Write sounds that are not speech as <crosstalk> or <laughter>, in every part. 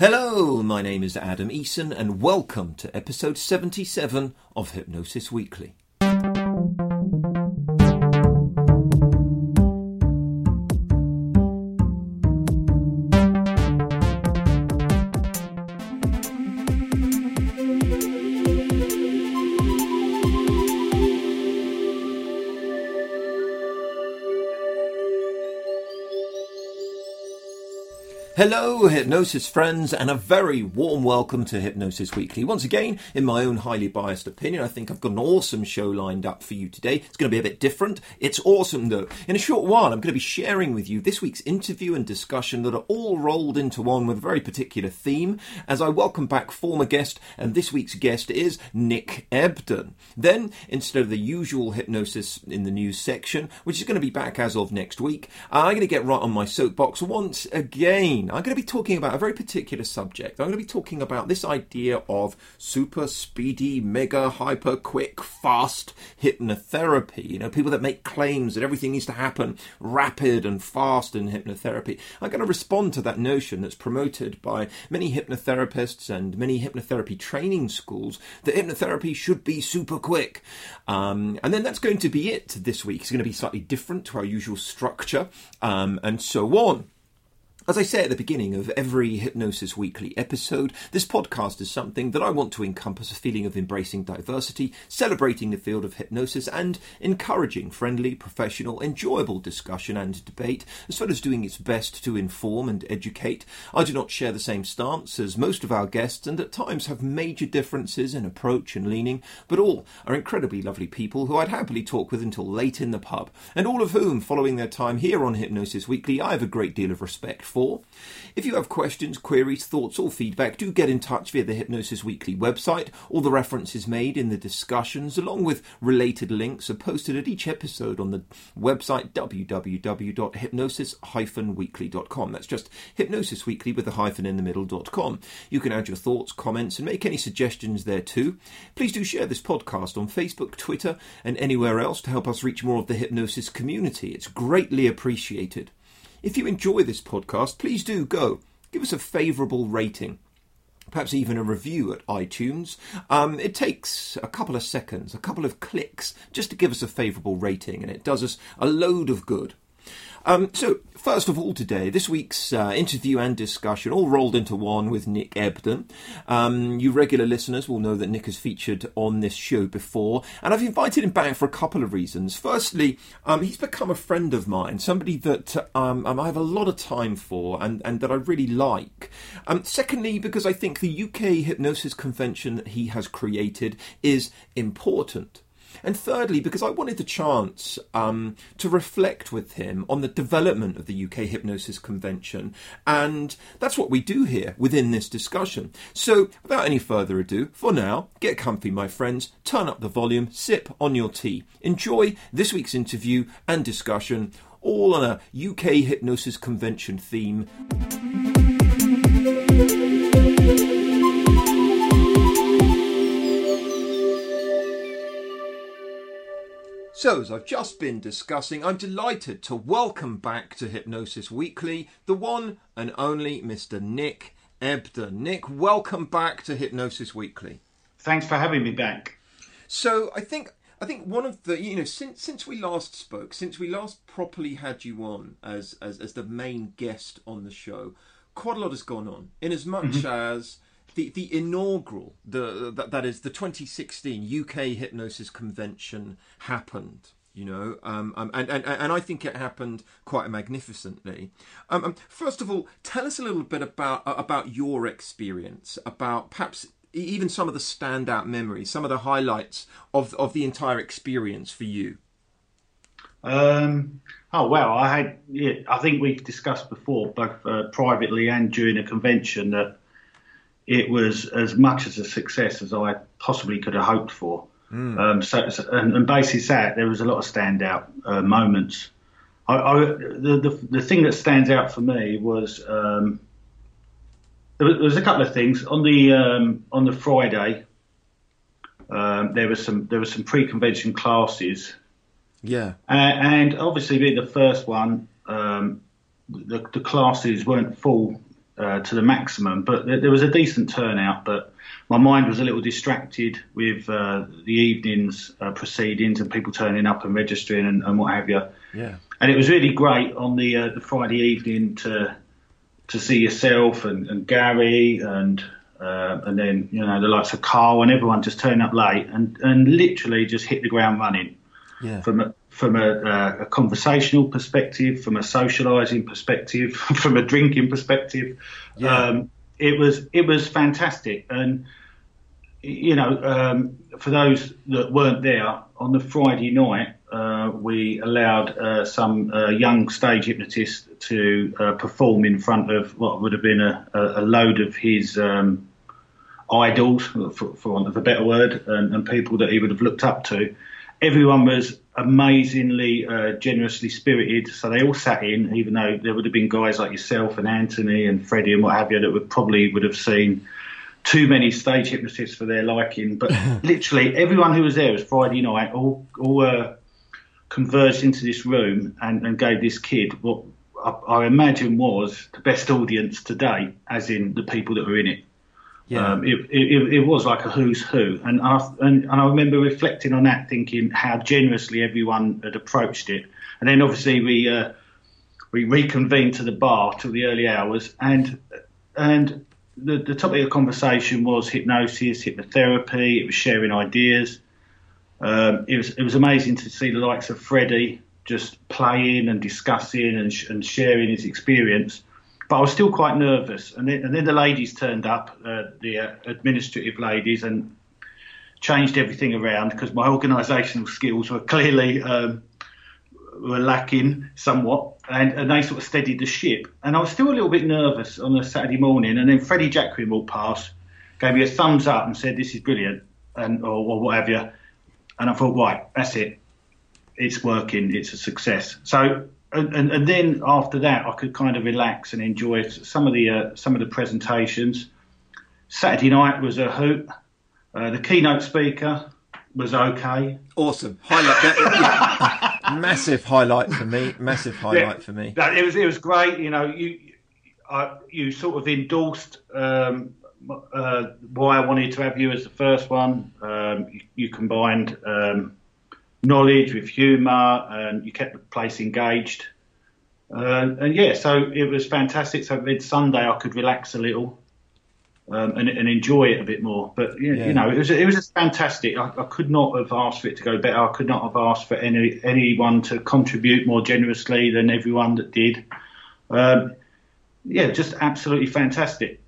Hello, my name is Adam Eason, and welcome to episode 77 of Hypnosis Weekly. Hello, Hypnosis friends, and a very warm welcome to Hypnosis Weekly. Once again, in my own highly biased opinion, I think I've got an awesome show lined up for you today. It's going to be a bit different. It's awesome though. In a short while, I'm going to be sharing with you this week's interview and discussion that are all rolled into one with a very particular theme as I welcome back former guest, and this week's guest is Nick Ebden. Then, instead of the usual hypnosis in the news section, which is going to be back as of next week, I'm going to get right on my soapbox once again I'm going to be talking about a very particular subject. I'm going to be talking about this idea of super speedy, mega, hyper quick, fast hypnotherapy. You know, people that make claims that everything needs to happen rapid and fast in hypnotherapy. I'm going to respond to that notion that's promoted by many hypnotherapists and many hypnotherapy training schools that hypnotherapy should be super quick. Um, and then that's going to be it this week. It's going to be slightly different to our usual structure um, and so on. As I say at the beginning of every Hypnosis Weekly episode, this podcast is something that I want to encompass a feeling of embracing diversity, celebrating the field of hypnosis, and encouraging friendly, professional, enjoyable discussion and debate, as well as doing its best to inform and educate. I do not share the same stance as most of our guests, and at times have major differences in approach and leaning, but all are incredibly lovely people who I'd happily talk with until late in the pub, and all of whom, following their time here on Hypnosis Weekly, I have a great deal of respect for for. If you have questions, queries, thoughts, or feedback, do get in touch via the Hypnosis Weekly website. All the references made in the discussions, along with related links, are posted at each episode on the website www.hypnosis-weekly.com. That's just Hypnosis Weekly with a hyphen in the middle.com. You can add your thoughts, comments, and make any suggestions there too. Please do share this podcast on Facebook, Twitter, and anywhere else to help us reach more of the hypnosis community. It's greatly appreciated. If you enjoy this podcast, please do go give us a favourable rating. Perhaps even a review at iTunes. Um, it takes a couple of seconds, a couple of clicks, just to give us a favourable rating, and it does us a load of good. Um, so, first of all, today, this week's uh, interview and discussion all rolled into one with Nick Ebden. Um, you regular listeners will know that Nick has featured on this show before, and I've invited him back for a couple of reasons. Firstly, um, he's become a friend of mine, somebody that um, um, I have a lot of time for and, and that I really like. Um, secondly, because I think the UK hypnosis convention that he has created is important. And thirdly, because I wanted the chance um, to reflect with him on the development of the UK Hypnosis Convention. And that's what we do here within this discussion. So, without any further ado, for now, get comfy, my friends, turn up the volume, sip on your tea, enjoy this week's interview and discussion, all on a UK Hypnosis Convention theme. So, as I've just been discussing, I'm delighted to welcome back to Hypnosis Weekly the one and only Mr. Nick Ebden. Nick, welcome back to Hypnosis Weekly. Thanks for having me back. So, I think I think one of the you know since since we last spoke, since we last properly had you on as as, as the main guest on the show, quite a lot has gone on. In as much mm-hmm. as the the inaugural the that, that is the 2016 UK Hypnosis Convention happened you know, um, um, and, and and I think it happened quite magnificently. Um, um, first of all, tell us a little bit about uh, about your experience, about perhaps even some of the standout memories, some of the highlights of of the entire experience for you. Um, oh well, I had. Yeah, I think we've discussed before, both uh, privately and during a convention, that it was as much as a success as I possibly could have hoped for. Mm. Um, so, so, and, and basically that there was a lot of standout uh, moments. I, I, the, the, the thing that stands out for me was um, there, was, there was a couple of things on the um, on the Friday. Um, there was some there was some pre-convention classes. Yeah, uh, and obviously being the first one, um, the, the classes weren't full uh, to the maximum, but there, there was a decent turnout. But my mind was a little distracted with uh, the evenings uh, proceedings and people turning up and registering and, and, what have you. Yeah. And it was really great on the uh, the Friday evening to to see yourself and, and Gary and uh, and then you know the likes of Carl and everyone just turn up late and, and literally just hit the ground running. Yeah. From from a, uh, a conversational perspective, from a socialising perspective, <laughs> from a drinking perspective, yeah. um, it was it was fantastic. And you know, um, for those that weren't there on the Friday night, uh, we allowed uh, some uh, young stage hypnotists to uh, perform in front of what would have been a, a load of his um, idols, for, for, want of a better word, and, and, people that he would have looked up to. Everyone was amazingly uh, generously spirited, so they all sat in, even though there would have been guys like yourself and Anthony and Freddie and what have you that would probably would have seen too many stage hypnotists for their liking. But <laughs> literally everyone who was there was Friday night, all all uh, converged into this room and, and gave this kid what I, I imagine was the best audience today, as in the people that were in it. Yeah. Um, it, it, it, was like a who's who, and I, and, and I remember reflecting on that, thinking how generously everyone had approached it. And then obviously we uh, we reconvened to the bar till the early hours, and and the, the topic of conversation was hypnosis, hypnotherapy. It was sharing ideas. Um, it was it was amazing to see the likes of Freddie just playing and discussing and, sh- and sharing his experience. But I was still quite nervous, and then, and then the ladies turned up, uh, the uh, administrative ladies, and changed everything around because my organisational skills were clearly um, were lacking somewhat, and, and they sort of steadied the ship. And I was still a little bit nervous on a Saturday morning, and then Freddie Jacquin walked past, gave me a thumbs up, and said, "This is brilliant," and or, or what have you. And I thought, right, that's it. It's working. It's a success. So and, and, then after that, I could kind of relax and enjoy some of the uh, some of the presentations. Saturday night was a hoot. Uh, the keynote speaker was okay. Awesome highlight. That, yeah. <laughs> Massive highlight for me. Massive highlight yeah, for me. That, it was it was great. You know, you uh, you sort of endorsed um, uh, why I wanted to have you as the first one. Um, you, you, combined. Um, knowledge, with humour, and you kept the place engaged. Uh, and yeah, so it was fantastic. So mid Sunday, I could relax a little um, and, and, enjoy it a bit more. But you, yeah. you know, it was it was just fantastic. I, I, could not have asked for it to go better. I could not have asked for any anyone to contribute more generously than everyone that did. Um, yeah, just absolutely fantastic.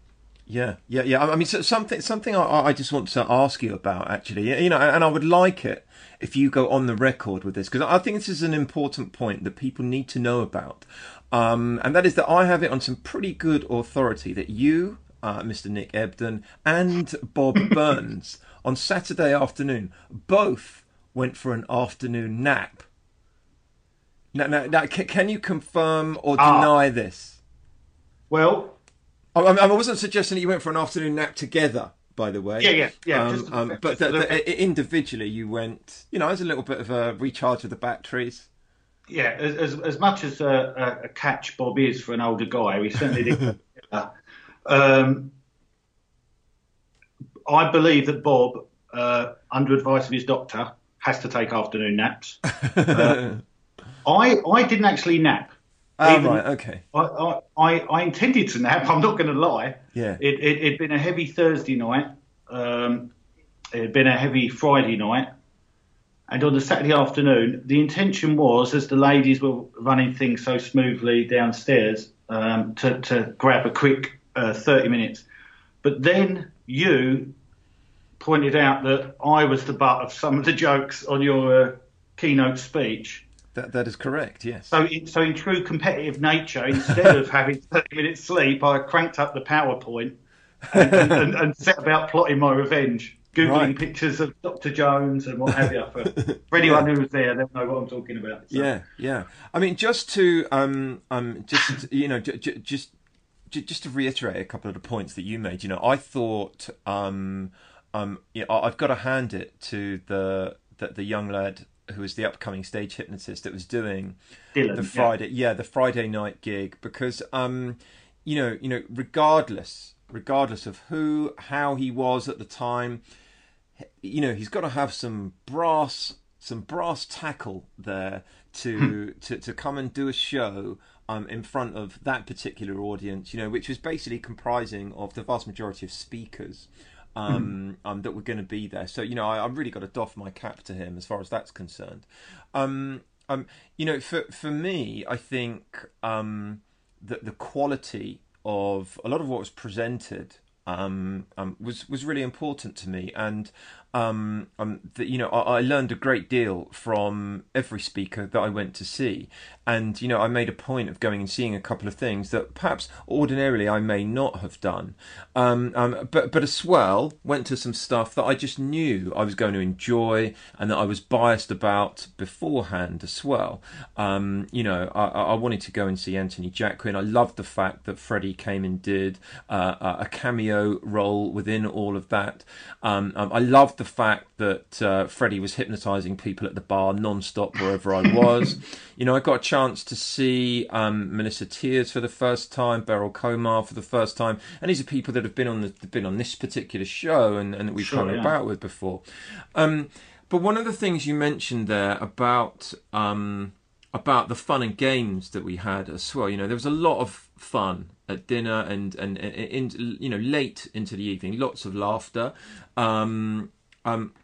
Yeah, yeah, yeah. I mean, so something something I, I just want to ask you about actually. You know, and I would like it if you go on the record with this, because I think this is an important point that people need to know about. Um, and that is that I have it on some pretty good authority that you, uh, Mr. Nick Ebden, and Bob <coughs> Burns on Saturday afternoon both went for an afternoon nap. Now, now, now can you confirm or ah. deny ah. this? Well, I, I wasn't suggesting that you went for an afternoon nap together by the way. Yeah, yeah, yeah. Um, um, but the, the, individually, you went, you know, as a little bit of a recharge of the batteries. Yeah, as as, much as a, a, catch Bob is for an older guy, we certainly did. <laughs> um, I believe that Bob, uh, under advice of his doctor, has to take afternoon naps. <laughs> Uh, I I didn't actually nap. Oh, Even, right, okay. I, I, I intended to nap, <laughs> I'm not going to lie. Yeah. It, it, it'd been a heavy Thursday night. Um, it had been a heavy Friday night. And on the Saturday afternoon, the intention was, as the ladies were running things so smoothly downstairs, um, to, to grab a quick uh, 30 minutes. But then you pointed out that I was the butt of some of the jokes on your uh, keynote speech. That that is correct. Yes. So in, so in true competitive nature, instead of having <laughs> thirty minutes sleep, I cranked up the PowerPoint and, and, and set about plotting my revenge. Googling right. pictures of Dr. Jones and what have you. For, <laughs> for anyone yeah. who was there, they'll know what I'm talking about. So. Yeah, yeah. I mean, just to um um just you know j- j- just j- just to reiterate a couple of the points that you made. You know, I thought um um yeah, I've got to hand it to the the, the young lad who was the upcoming stage hypnotist that was doing Dylan, the Friday, yeah. yeah. the Friday night gig because um, you know, you know, regardless, regardless of who, how he was at the time, you know, he's got to have some brass, some brass tackle there to hmm. to to come and do a show um, in front of that particular audience, you know, which was basically comprising of the vast majority of speakers um, mm. um, that were going to be there. So you know, I, I really got to doff my cap to him as far as that's concerned. Um, um, you know, for for me, I think um, that the quality of a lot of what was presented um, was was really important to me, and um, um, that you know I, I, learned a great deal from every speaker that I went to see, and you know I made a point of going and seeing a couple of things that perhaps ordinarily I may not have done, um, um, but but as well went to some stuff that I just knew I was going to enjoy and that I was biased about beforehand as well. Um, you know I, I, wanted to go and see Anthony Jacquin. I loved the fact that Freddie came and did uh, a cameo role within all of that. Um, I loved the fact that uh, Freddie was hypnotising people at the bar non-stop wherever I was. <laughs> you know, I got a chance to see um, Melissa Tiers for the first time, Beryl Comar for the first time, and these are people that have been on the been on this particular show and, and that we've sure, hung yeah. about with before. Um, but one of the things you mentioned there about um, about the fun and games that we had as well, you know, there was a lot of fun at dinner and and, and in you know late into the evening, lots of laughter. Um, um,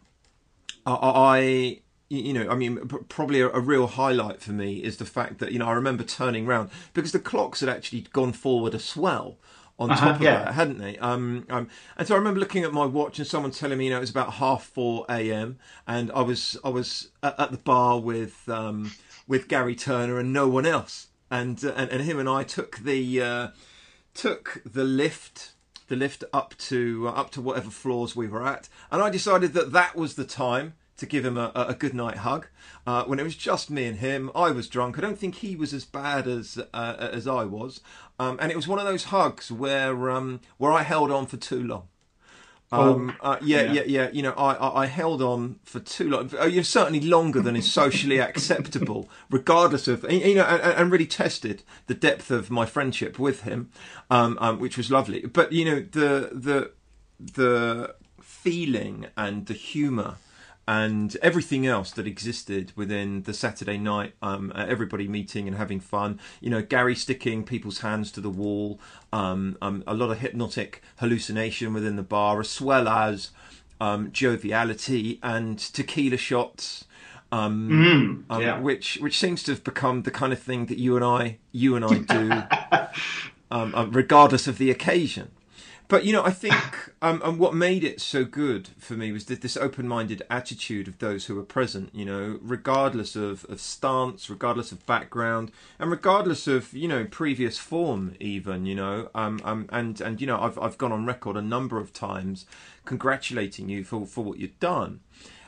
I, you know, I mean, probably a, a, real highlight for me is the fact that you know I remember turning around because the clocks had actually gone forward a swell on uh-huh, top of yeah. that, hadn't they? Um, um, and so I remember looking at my watch and someone telling me, you know, it was about half four a.m. and I was I was at, at the bar with um, with Gary Turner and no one else, and uh, and, and him and I took the uh, took the lift the lift up to uh, up to whatever floors we were at, and I decided that that was the time to give him a, a good night hug. Uh, when it was just me and him, I was drunk. I don't think he was as bad as uh, as I was, um, and it was one of those hugs where um, where I held on for too long. Oh, um, uh, yeah, yeah, yeah, yeah, You know, I, I, I, held on for too long. Uh, you're certainly longer than is socially <laughs> acceptable, regardless of you know, and, and, really tested the depth of my friendship with him, um, um, which was lovely. But you know, the the the feeling and the humour and everything else that existed within the Saturday night, um, everybody meeting and having fun. You know, Gary sticking people's hands to the wall, um, um, a lot of hypnotic hallucination within the bar, as well as um, joviality and tequila shots. Um, mm, yeah. which which seems to have become the kind of thing that you and I you and I do, <laughs> regardless of the occasion. But you know, I think, um, and what made it so good for me was that this open-minded attitude of those who were present. You know, regardless of, of stance, regardless of background, and regardless of you know previous form, even you know, um, um, and and you know, I've I've gone on record a number of times congratulating you for for what you've done,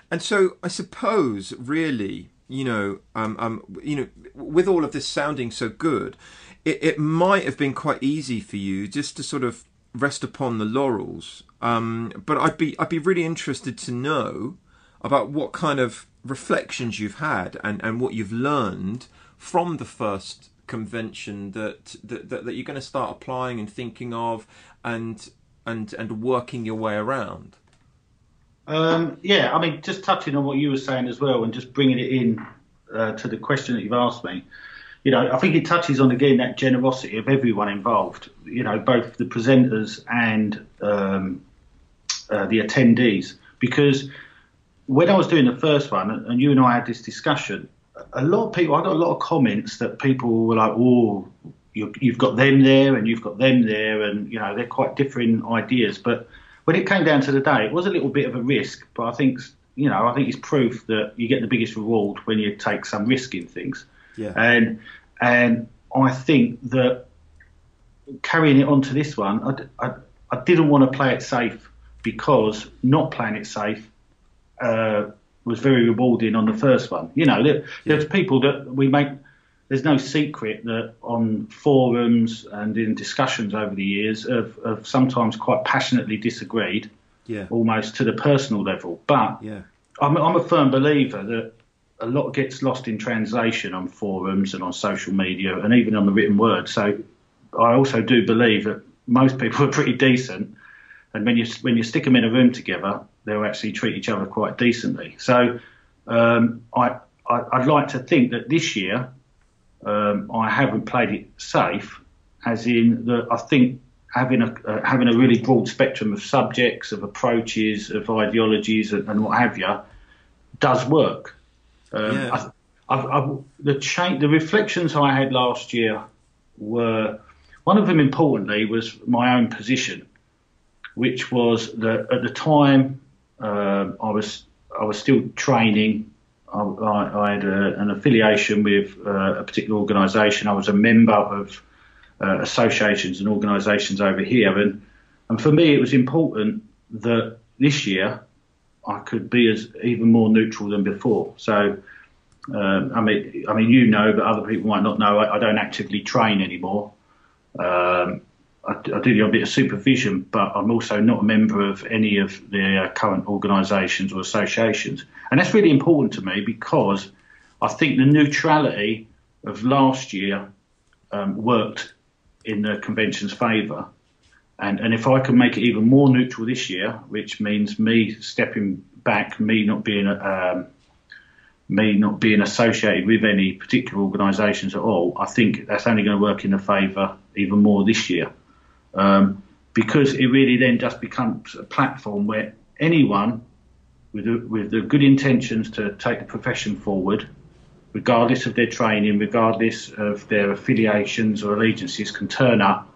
and so I suppose really, you know, um, um, you know, with all of this sounding so good. It, it might have been quite easy for you just to sort of rest upon the laurels. Um, but I'd be I'd be really interested to know about what kind of reflections you've had and, and what you've learned from the first convention that, that, that, that you're going to start applying and thinking of and and and working your way around. Um, yeah, I mean, just touching on what you were saying as well, and just bringing it in uh, to the question that you've asked me you know, I think it touches on again that generosity of everyone involved. You know, both the presenters and um, uh, the attendees. Because when I was doing the first one, and you and I had this discussion, a lot of people, I got a lot of comments that people were like, "Oh, you, have got them there, and you've got them there, and you know, they're quite different ideas." But when it came down to the day, it was a little bit of a risk, but I think you know, I think it's proof that you get the biggest reward when you take some risk in things. Yeah. And and I think that carrying it on to this one, I, I, I didn't want to play it safe because not playing it safe uh, was very rewarding on the first one. You know, there, yeah. there's people that we make. There's no secret that on forums and in discussions over the years have, have sometimes quite passionately disagreed, yeah. almost to the personal level. But yeah. I'm, I'm a firm believer that a lot gets lost in translation on forums and on social media and even on the written word. So I also do believe that most people <laughs> are pretty decent, and when you when you stick them in a room together, they'll actually treat each other quite decently. So um, I, I would like to think that this year um, I haven't played it safe, as in that I think having a uh, having a really broad spectrum of subjects, of approaches, of ideologies, and, and what have you, does work. Um, yeah. I, I've, I've, the change, the reflections I had last year were one of them. Importantly, was my own position, which was that at the time uh, I was I was still training. I, I, I had a, an affiliation with uh, a particular organisation. I was a member of uh, associations and organisations over here. And, and for me, it was important that this year I could be as even more neutral than before. So, um, I mean, I mean, you know, but other people might not know. I, I don't actively train anymore. Um, I, I, do a bit of supervision, but I'm also not a member of any of the uh, current organisations or associations, and that's really important to me because I think the neutrality of last year um, worked in the convention's favour. And, and if I can make it even more neutral this year, which means me stepping back, me not being um, me not being associated with any particular organisations at all, I think that's only going to work in the favour even more this year, um, because it really then just becomes a platform where anyone with the, with the good intentions to take the profession forward regardless of their training, regardless of their affiliations or allegiances, can turn up,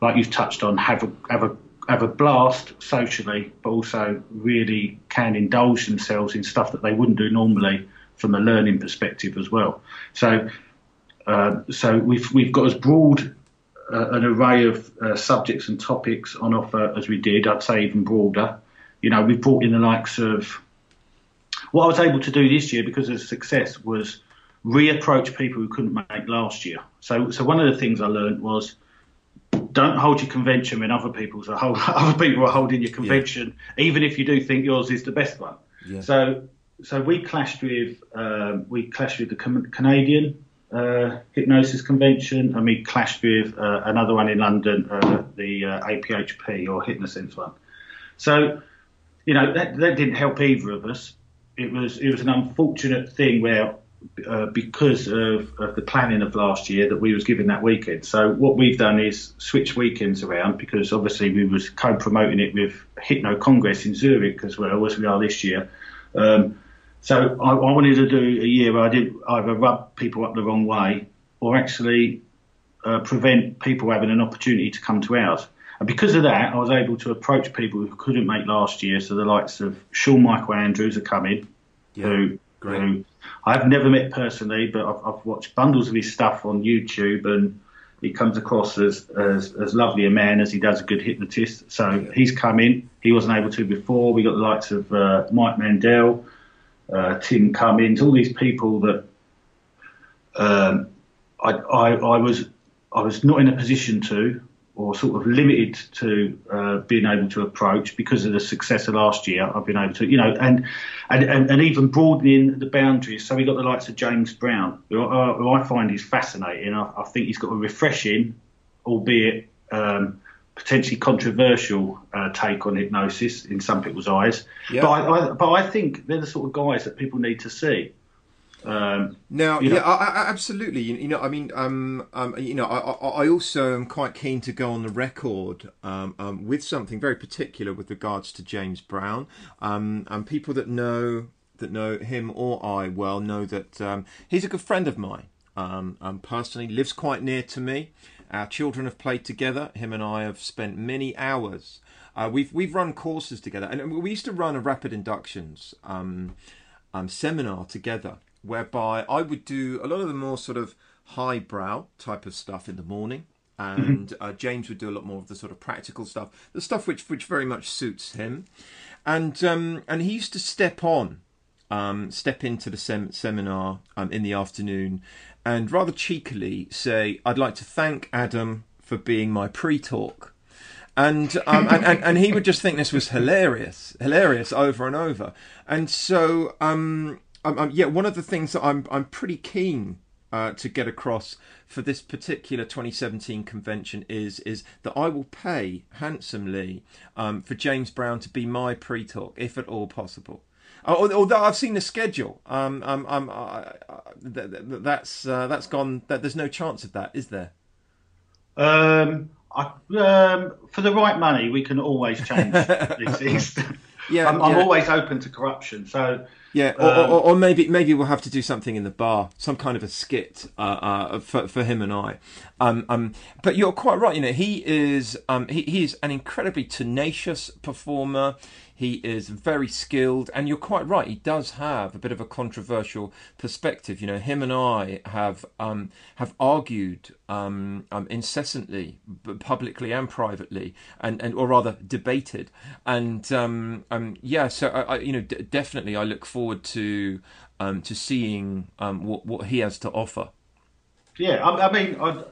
like you've touched on, have a have a have a blast socially, but also really can indulge themselves in stuff that they wouldn't do normally from a learning perspective as well. So, uh, so we've we've got as broad uh, an array of uh, subjects and topics on offer as we did. I'd say even broader. You know, we've brought in the likes of what I was able to do this year because of success was reapproach people who couldn't make last year. So, so one of the things I learned was don't hold your convention when other people's are hold, <laughs> other people are holding your convention, yeah. even if you do think yours is the best one. Yeah. So, so we clashed with um, we clashed with the Canadian uh, hypnosis convention, and we clashed with uh, another one in London, uh, the uh, APHP or Hypnosense one. So, you know that that didn't help either of us it was it was an unfortunate thing where uh, because of, of, the planning of last year that we was given that weekend. So what we've done is switch weekends around because obviously we was co-promoting it with Hypno Congress in Zurich as well as we are this year. Um, so I, I, wanted to do a year where I did either rub people up the wrong way or actually uh, prevent people having an opportunity to come to ours. And because of that, I was able to approach people who couldn't make last year. So the likes of Sean Michael Andrews are coming, yeah, who, who I've never met personally, but I've, I've, watched bundles of his stuff on YouTube, and he comes across as, as, as lovely a man as he does a good hypnotist. So yeah. he's in. He wasn't able to before. We got the likes of uh, Mike Mandel, uh, Tim Cummins, all these people that um, I, I, I was I was not in a position to or sort of limited to uh, being able to approach because of the success of last year. I've been able to, you know, and and, and, and even broadening the boundaries. So we got the likes of James Brown, who, uh, who I find is fascinating. I, I, think he's got a refreshing, albeit um, potentially controversial uh, take on hypnosis in some people's eyes. But I, I, but I think they're the sort of guys that people need to see. Um, now, yeah, I, I, absolutely. You, you, know, I mean, um, um, you know, I, I, also am quite keen to go on the record um, um, with something very particular with regards to James Brown. Um, and people that know that know him or I well know that he's a good friend of mine. personally, lives quite near to me. Our children have played together. Him and I have spent many hours. Uh, we've we've run courses together, and we used to run a rapid inductions seminar together whereby I would do a lot of the more sort of highbrow type of stuff in the morning, and mm-hmm. uh, James would do a lot more of the sort of practical stuff, the stuff which which very much suits him, and um, and he used to step on, um, step into the sem- seminar um, in the afternoon, and rather cheekily say, "I'd like to thank Adam for being my pre-talk." And, um, and, and and he would just think this was hilarious, hilarious over and over. And so um, yeah, one of the things that I'm I'm pretty keen uh, to get across for this particular 2017 convention is is that I will pay handsomely um, for James Brown to be my pre-talk, if at all possible. Although I've seen the schedule, um, um, um, uh, that's uh, that's gone. That there's no chance of that, is there? Um, I, um, for the right money, we can always change <laughs> these things. Yeah, I'm, I'm always open to corruption. So yeah, or, um, or, or, maybe maybe we'll have to do something in the bar, some kind of a skit uh, uh, for for him and I. Um, um, but you're quite right. You know, he is um, he, he is an incredibly tenacious performer. He is very skilled, and you're quite right. He does have a bit of a controversial perspective. You know, him and I have um, have argued um, um, incessantly, publicly and privately, and, and or rather debated. And um, um, yeah, so I, I, you know, d- definitely, I look forward to um, to seeing what what he has to offer. Yeah, I, I mean. I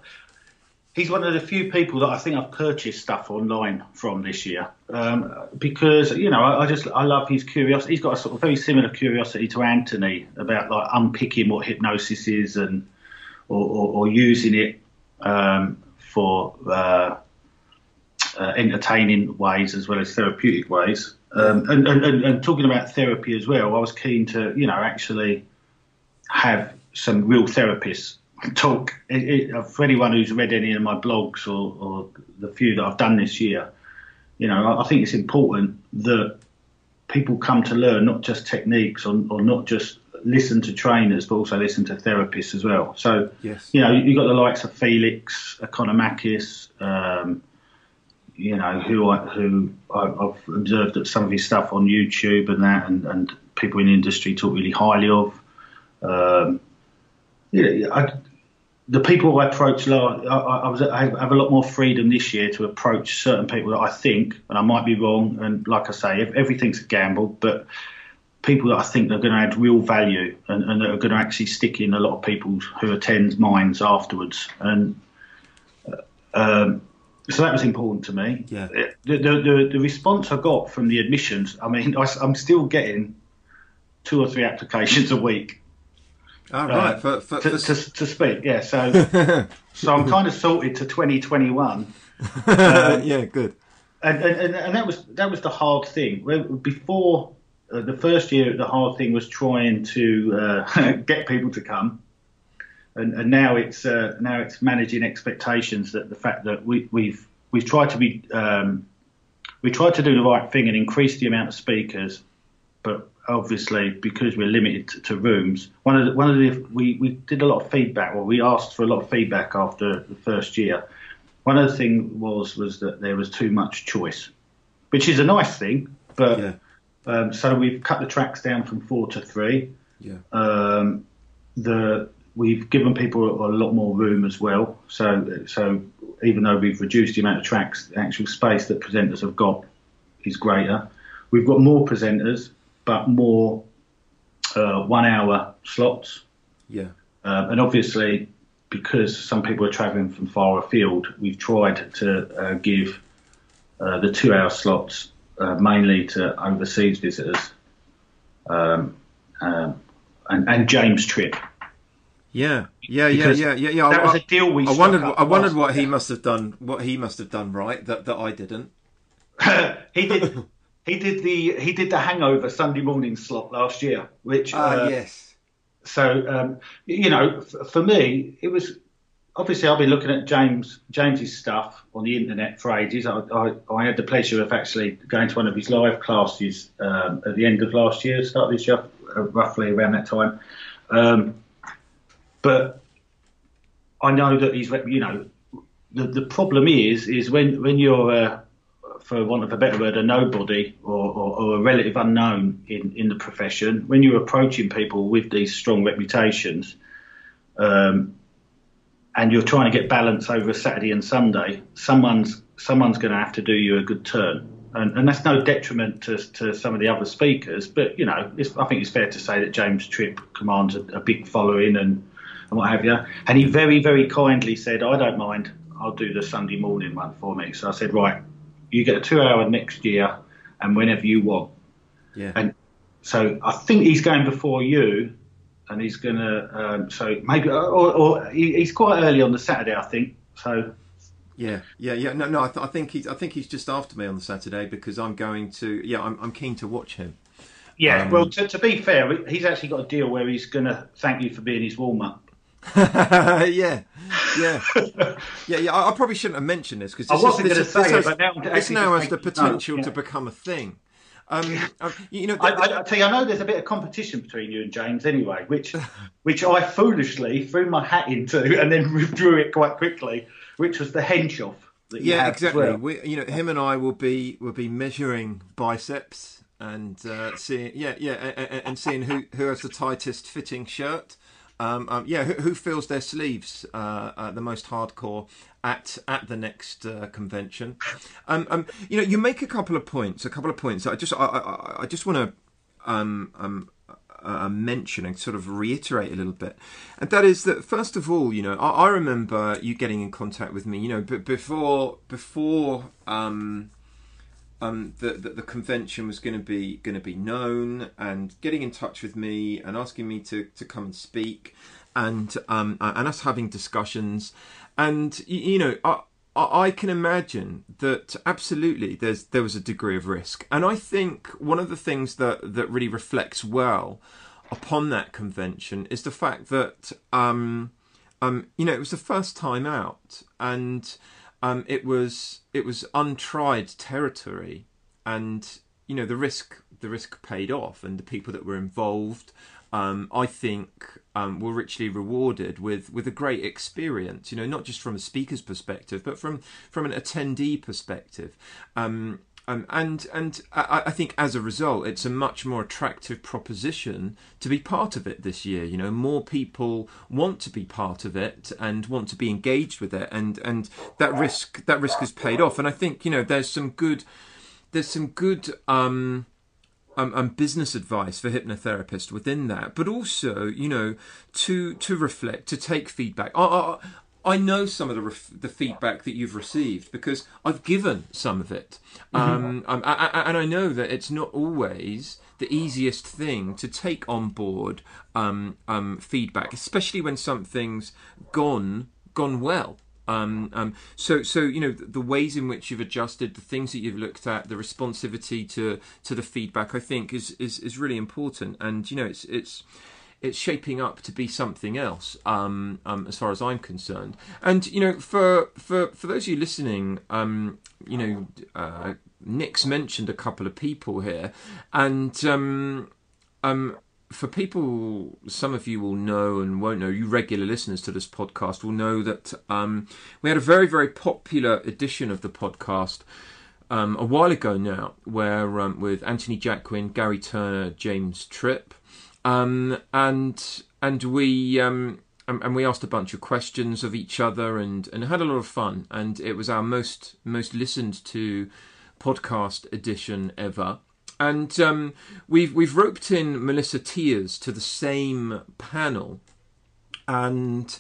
he's one of the few people that I think I've purchased stuff online from this year um, because you know I, I, just I love his curiosity. He's got a sort of very similar curiosity to Anthony about like unpicking what hypnosis is and or, or, or using it um, for uh, uh, entertaining ways as well as therapeutic ways. Um, and, and, and talking about therapy as well, I was keen to you know actually have some real therapists talk it, it, for anyone who's read any of my blogs or, or, the few that I've done this year. You know, I think it's important that people come to learn not just techniques or, or not just listen to trainers, but also listen to therapists as well. So, yes. you know, you've got the likes of Felix, Economakis, um, you know, who I, who I've observed that some of his stuff on YouTube and that, and, and people in the industry talk really highly of. Um, yeah, I, the people I approach, I, I, was, I have a lot more freedom this year to approach certain people that I think, and I might be wrong, and like I say, everything's a gamble, but people that I think are going to add real value and, and that are going to actually stick in a lot of people who attend minds afterwards. And uh, um, so that was important to me. Yeah. The, the, the, the, response I got from the admissions, I mean, <laughs> I, I'm still getting two or three applications a week Oh, right, for, for, to, to, to, speak, yeah. So, <laughs> so I'm kind of sorted to 2021. <laughs> Um, yeah, good. And, and, and that was that was the hard thing. Before uh, the first year, the hard thing was trying to uh, <laughs> get people to come, and, and now it's uh, now it's managing expectations. That the fact that we, we've we've tried to be um, we tried to do the right thing and increase the amount of speakers, but obviously because we're limited to, to, rooms, one of the, one of the we, we did a lot of feedback. Well, we asked for a lot of feedback after the first year. One of the things was was that there was too much choice, which is a nice thing. But yeah. um, so we've cut the tracks down from four to three. Yeah. Um, the we've given people a, a lot more room as well. So so even though we've reduced the amount of tracks, the actual space that presenters have got is greater. We've got more presenters but more uh, one hour slots. Yeah. Um, and obviously, because some people are travelling from far afield, we've tried to uh, give uh, the two hour slots uh, mainly to overseas visitors um, um, and, and James Tripp. Yeah, yeah, yeah, yeah, yeah, yeah. That I, was a deal we. I wondered. I wondered what he must have done. What he must have done right that that I didn't. <laughs> he did. He did the he did the Hangover Sunday morning slot last year, which ah uh, yes. So um, you know, f- for me, it was obviously I've been looking at James James's stuff on the internet for ages. I, I, I had the pleasure of actually going to one of his live classes um, at the end of last year, start this year, uh, roughly around that time. Um, but I know that he's you know the the problem is is when when you're uh, for want of a better word, a nobody or, or, or, a relative unknown in, in the profession, when you're approaching people with these strong reputations, um, and you're trying to get balance over a Saturday and Sunday, someone's someone's going to have to do you a good turn, and, and that's no detriment to, to some of the other speakers. But you know, I think it's fair to say that James Tripp commands a, a big following and, and what have you. And he very very kindly said, "I don't mind. I'll do the Sunday morning one for me." So I said, "Right." You get a two hour next year and whenever you want. Yeah. And so I think he's going before you and he's going to. Um, so maybe, or, or he, he's quite early on the Saturday, I think. So yeah, yeah, yeah. No, no. I, th- I, think he's. I think he's just after me on the Saturday because I'm going to. Yeah, I'm, I'm keen to watch him. Yeah. Um, well, to, to, be fair, he's actually got a deal where he's going to thank you for being his warm up. Yeah, yeah, yeah, yeah. I, I, probably shouldn't have mentioned this because I wasn't going to say this it, but now this now has the potential no, yeah. to become a thing. Um, um, you know, I, I, I, tell you, I know there's a bit of competition between you and James anyway, which <laughs> which I foolishly threw my hat into and then <laughs> withdrew it quite quickly, which was the Henshoff. yeah, exactly. Well. We, you know, him and I will be will be measuring biceps and uh, seeing, yeah, yeah, and, and seeing who who has the tightest fitting shirt. Um, um, yeah, who, who, their sleeves uh, uh, the most hardcore at at the next uh, convention? Um, um, you know, you make a couple of points. A couple of points. I just I, I, I just want to um, um, uh, mention and sort of reiterate a little bit, and that is that first of all, you know, I, I remember you getting in contact with me. You know, but before before. Um, um, the, the, the convention was going to be going to be known and getting in touch with me and asking me to, to come and speak and um, and us having discussions. And you know I, I can imagine that absolutely there's there was a degree of risk. And I think one of the things that that really reflects well upon that convention is the fact that um, um, you know it was the first time out and um, it was it was untried territory, and you know the risk the risk paid off, and the people that were involved, um, I think, um, were richly rewarded with with a great experience. You know, not just from a speaker's perspective, but from from an attendee perspective. Um, um, and and I, I, think as a result, it's a much more attractive proposition to be part of it this year. You know, more people want to be part of it and want to be engaged with it, and and that risk that risk has paid off. And I think you know there's some good there's some good. Um, um, um, business advice for hypnotherapists within that, but also, you know, to to reflect, to take feedback. I, I know some of the ref- the feedback that you've received because I've given some of it, mm-hmm. um, um, I, I, and I know that it's not always the easiest thing to take on board um, um, feedback, especially when something's gone gone well. Um, um, so, so you know the, the, ways in which you've adjusted, the things that you've looked at, the responsivity to to the feedback, I think is is, is really important. And you know, it's it's it's shaping up to be something else, um, um, as far as I'm concerned. And you know, for for for those of you listening, um, you know, uh, Nick's mentioned a couple of people here, and um, um, for people, some of you will know and won't know. You regular listeners to this podcast will know that um, we had a very very popular edition of the podcast. Um, a while ago now, where um, with Anthony Jacquin, Gary Turner, James Tripp, um, and and we um, and, we asked a bunch of questions of each other and and had a lot of fun. And it was our most most listened to podcast edition ever. And um, we've we've roped in Melissa Tiers to the same panel, and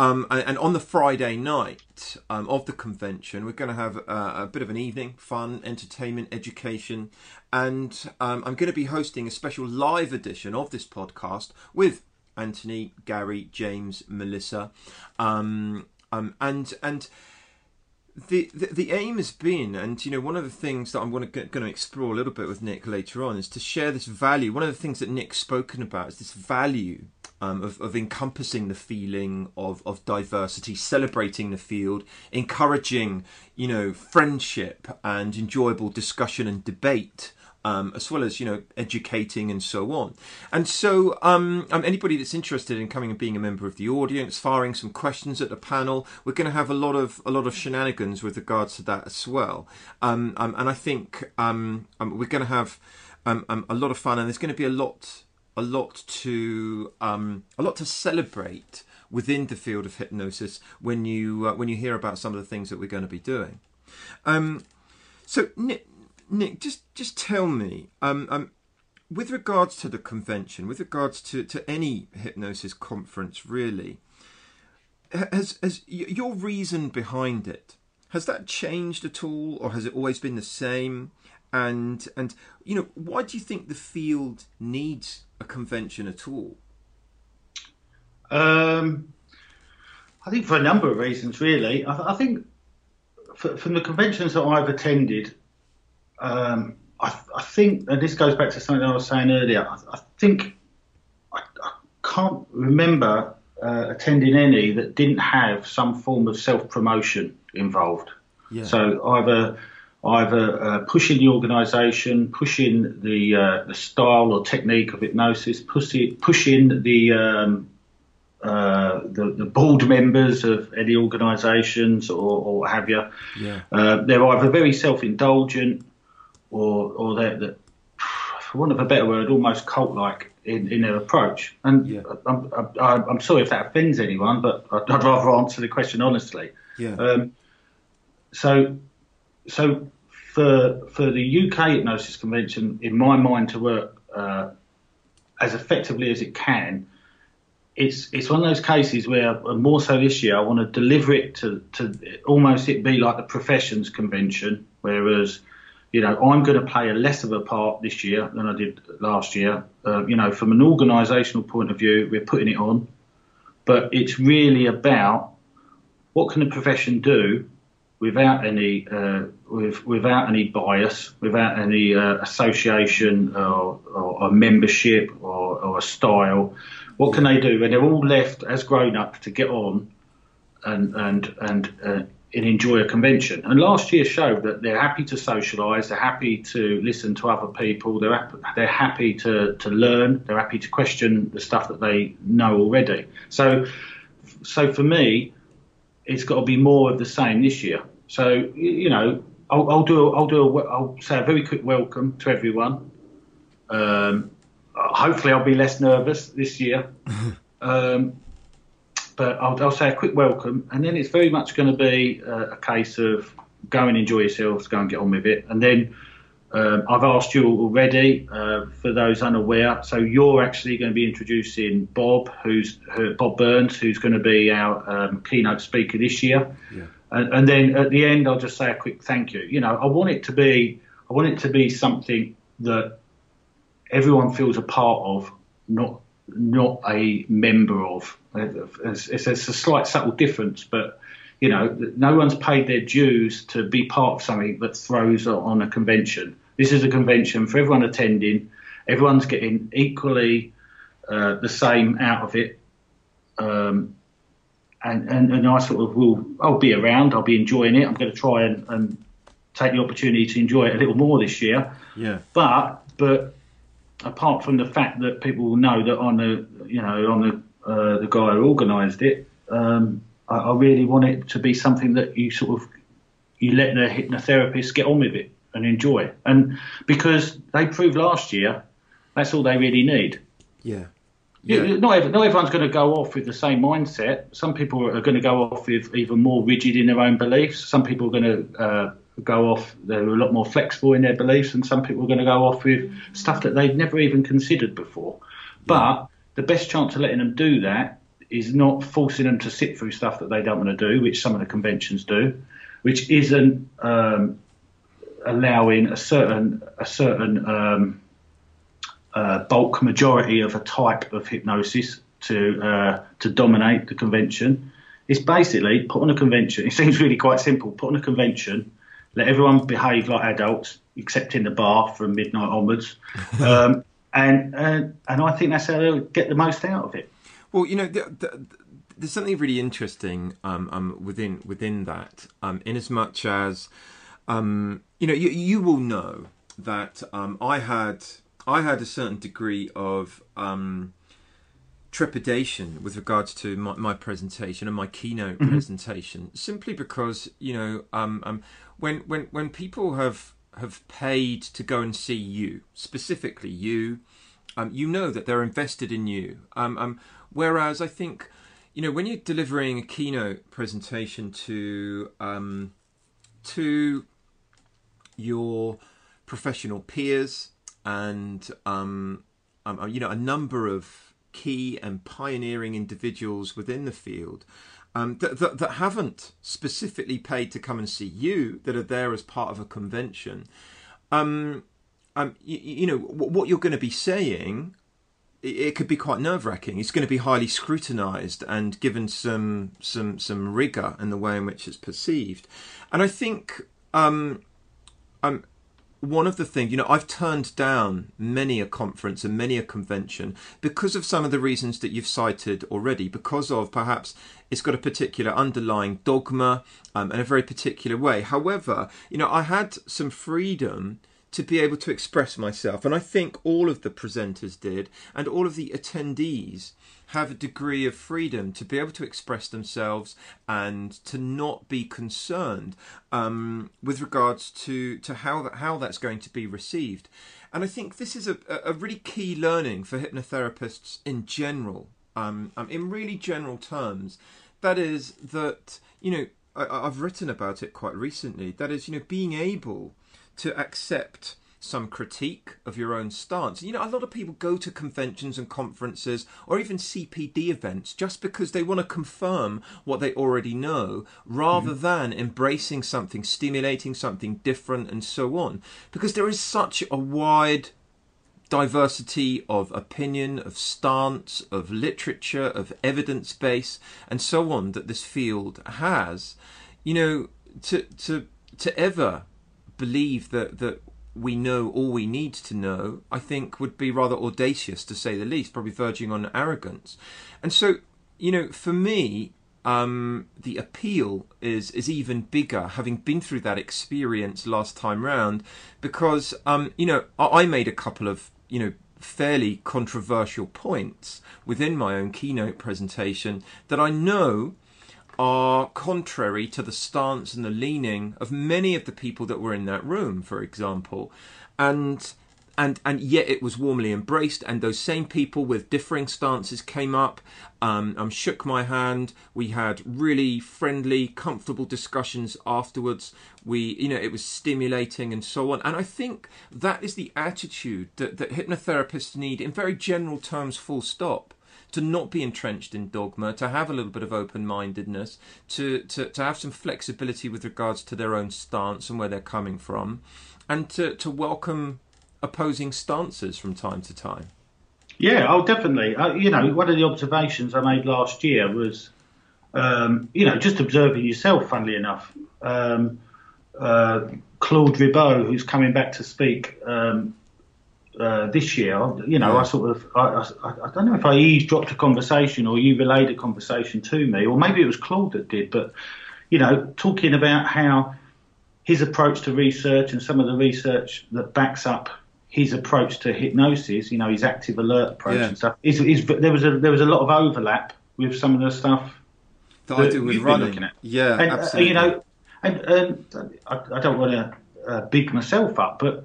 um, and, on the Friday night um, of the convention, we're going to have a, a, bit of an evening, fun, entertainment, education, and um, I'm going to be hosting a special live edition of this podcast with Anthony, Gary, James, Melissa, um, um, and and. The, the, the aim has been, and you know, one of the things that I'm going to, going to explore a little bit with Nick later on is to share this value. One of the things that Nick's spoken about is this value um, of, of encompassing the feeling of, of diversity, celebrating the field, encouraging, you know, friendship and enjoyable discussion and debate. Um, as well as you know educating and so on. And so, um, um, anybody that's interested in coming and being a member of the audience, firing some questions at the panel, we're going to have a lot of a lot of shenanigans with regards to that as well. Um, um, and I think um, we're going to have a lot of fun, and there's going to be a lot a lot to um, a lot to celebrate within the field of hypnosis when you uh, when you hear about some of the things that we're going to be doing. Um, so Nick, Nick, just just tell me, um, um, with regards to the convention, with regards to, to any hypnosis conference, really, has has your reason behind it has that changed at all, or has it always been the same? And and you know, why do you think the field needs a convention at all? Um, I think for a number of reasons, really. I, I think for, from the conventions that I've attended, um, I, I, think, and this goes back to something I was saying earlier. I, I think I, can't remember uh, attending any that didn't have some form of self promotion involved. Yeah. So either either uh, pushing the organisation, pushing the uh, the style or technique of hypnosis, pushing pushing the um, uh, the, the, board members of any organisations or, or, what have you. Yeah. Uh, they're either very self-indulgent or or they're, for want of a better word, almost cult-like in, in their approach. And yeah. I'm, I'm, I'm, sorry if that offends anyone, but I'd, I'd rather answer the question honestly. Yeah. Um, so, so for for the UK hypnosis convention, in my mind, to work uh, as effectively as it can, it's it's one of those cases where more so this year I want to deliver it to to almost it be like the professions convention, whereas you know I'm going to play a less of a part this year than I did last year. Uh, you know, from an organisational point of view, we're putting it on, but it's really about what can the profession do without any uh, with, without any bias, without any uh, association or, or, membership or, or, a style. What can they do? And they're all left as grown ups to get on and and and uh, and enjoy a convention. And last year showed that they're happy to socialise, they're happy to listen to other people, they're they're happy to to learn, they're happy to question the stuff that they know already. So so for me, it's got to be more of the same this year. So you know, I'll, I'll do a, I'll do a, I'll say a very quick welcome to everyone. Um, hopefully, I'll be less nervous this year. <laughs> um, but I'll, I'll, say a quick welcome, and then it's very much going to be uh, a case of go and enjoy yourselves, go and get on with it, and then. Um, I've asked you already, uh, for those unaware. So you're actually going to be introducing Bob, who's Bob Burns, who's going to be our um, keynote speaker this year. Yeah. And, and, then at the end, I'll just say a quick thank you. You know, I want it to be, I want it to be something that everyone feels a part of, not not a member of. It's, it's, it's a slight subtle difference, but you know, no one's paid their dues to be part of something that throws on a convention. This is a convention for everyone attending. Everyone's getting equally uh, the same out of it. Um, and, and, and I sort of will, I'll be around, I'll be enjoying it. I'm going to try and, and take the opportunity to enjoy it a little more this year. Yeah. But, but apart from the fact that people will know that I'm the, you know, I'm the, uh, the guy who organised it, um, I, I really want it to be something that you sort of, you let the hypnotherapist get on with it and enjoy. And because they proved last year, that's all they really need. Yeah. Yeah. Not, not everyone's going to go off with the same mindset. Some people are going to go off with even more rigid in their own beliefs. Some people are going to uh, go off, they're a lot more flexible in their beliefs, and some people are going to go off with stuff that they've never even considered before. But the best chance of letting them do that is not forcing them to sit through stuff that they don't want to do, which some of the conventions do, which isn't um, allowing a certain a certain um, uh, bulk majority of a type of hypnosis to uh, to dominate the convention. It's basically put on a convention. It seems really quite simple. Put on a convention, let everyone behave like adults, except in the bar from midnight onwards, <laughs> um, and, and and I think that's how they'll get the most out of it. Well, you know, the, the, there's something really interesting um, um, within within that, um, in as much as um, you know, you, you will know that um, I had I had a certain degree of um, trepidation with regards to my, my presentation and my keynote mm-hmm. presentation, simply because you know um, um, when when when people have have paid to go and see you specifically you, um, you know that they're invested in you. Um, um, whereas I think you know when you're delivering a keynote presentation to um, to your professional peers and um, um, you know a number of key and pioneering individuals within the field um, that, that, that, haven't specifically paid to come and see you, that are there as part of a convention. Um, um, you, you know what you're going to be saying it could be quite nerve wracking. It's going to be highly scrutinised and given some some some rigor in the way in which it's perceived. And I think um, one of the things, you know, I've turned down many a conference and many a convention because of some of the reasons that you've cited already, because of perhaps it's got a particular underlying dogma um, in a very particular way. However, you know, I had some freedom to be able to express myself. And I think all of the presenters did, and all of the attendees have a degree of freedom to be able to express themselves and to not be concerned um, with regards to, to how, that, how that's going to be received. And I think this is a, a really key learning for hypnotherapists in general, um, um, in really general terms. That is that, you know, I, I've written about it quite recently. That is, you know, being able to accept some critique of your own stance. You know, a lot of people go to conventions and conferences or even CPD events just because they want to confirm what they already know rather mm. than embracing something, stimulating something different, and so on. Because there is such a wide diversity of opinion, of stance, of literature, of evidence base, and so on that this field has. You know, to to to ever believe that that we know all we need to know, I think would be rather audacious to say the least, probably verging on arrogance. And so, you know, for me, um, the appeal is is even bigger, having been through that experience last time round, because um, you know I, I made a couple of you know fairly controversial points within my own keynote presentation that I know are contrary to the stance and the leaning of many of the people that were in that room, for example. And and and yet it was warmly embraced and those same people with differing stances came up um, um, shook my hand. We had really friendly comfortable discussions afterwards. We you know it was stimulating and so on. And i think that is the attitude that, that hypnotherapists need in very general terms full stop to not be entrenched in dogma, to have a little bit of open mindedness, to, to, to have some flexibility with regards to their own stance and where they're coming from, and to, to welcome opposing stances from time to time. Yeah, oh, definitely. Uh, you know, one of the observations I made last year was, um, you know, just observing yourself, funnily enough. Um, uh, Claude Virot, who's coming back to speak um, uh, this year, you know, yeah. I sort of, I, I, I, don't know if I eavesdropped a conversation or you relayed a conversation to me, or maybe it was Claude that did, but, you know, talking about how his approach to research and some of the research that backs up his approach to hypnosis, you know, his active alert approach yeah. and stuff, is, is, there was a there was a lot of overlap with some of the stuff that, that I do with running. Yeah, and, absolutely. Uh, you know, and, and I, I, don't want to uh, big myself up, but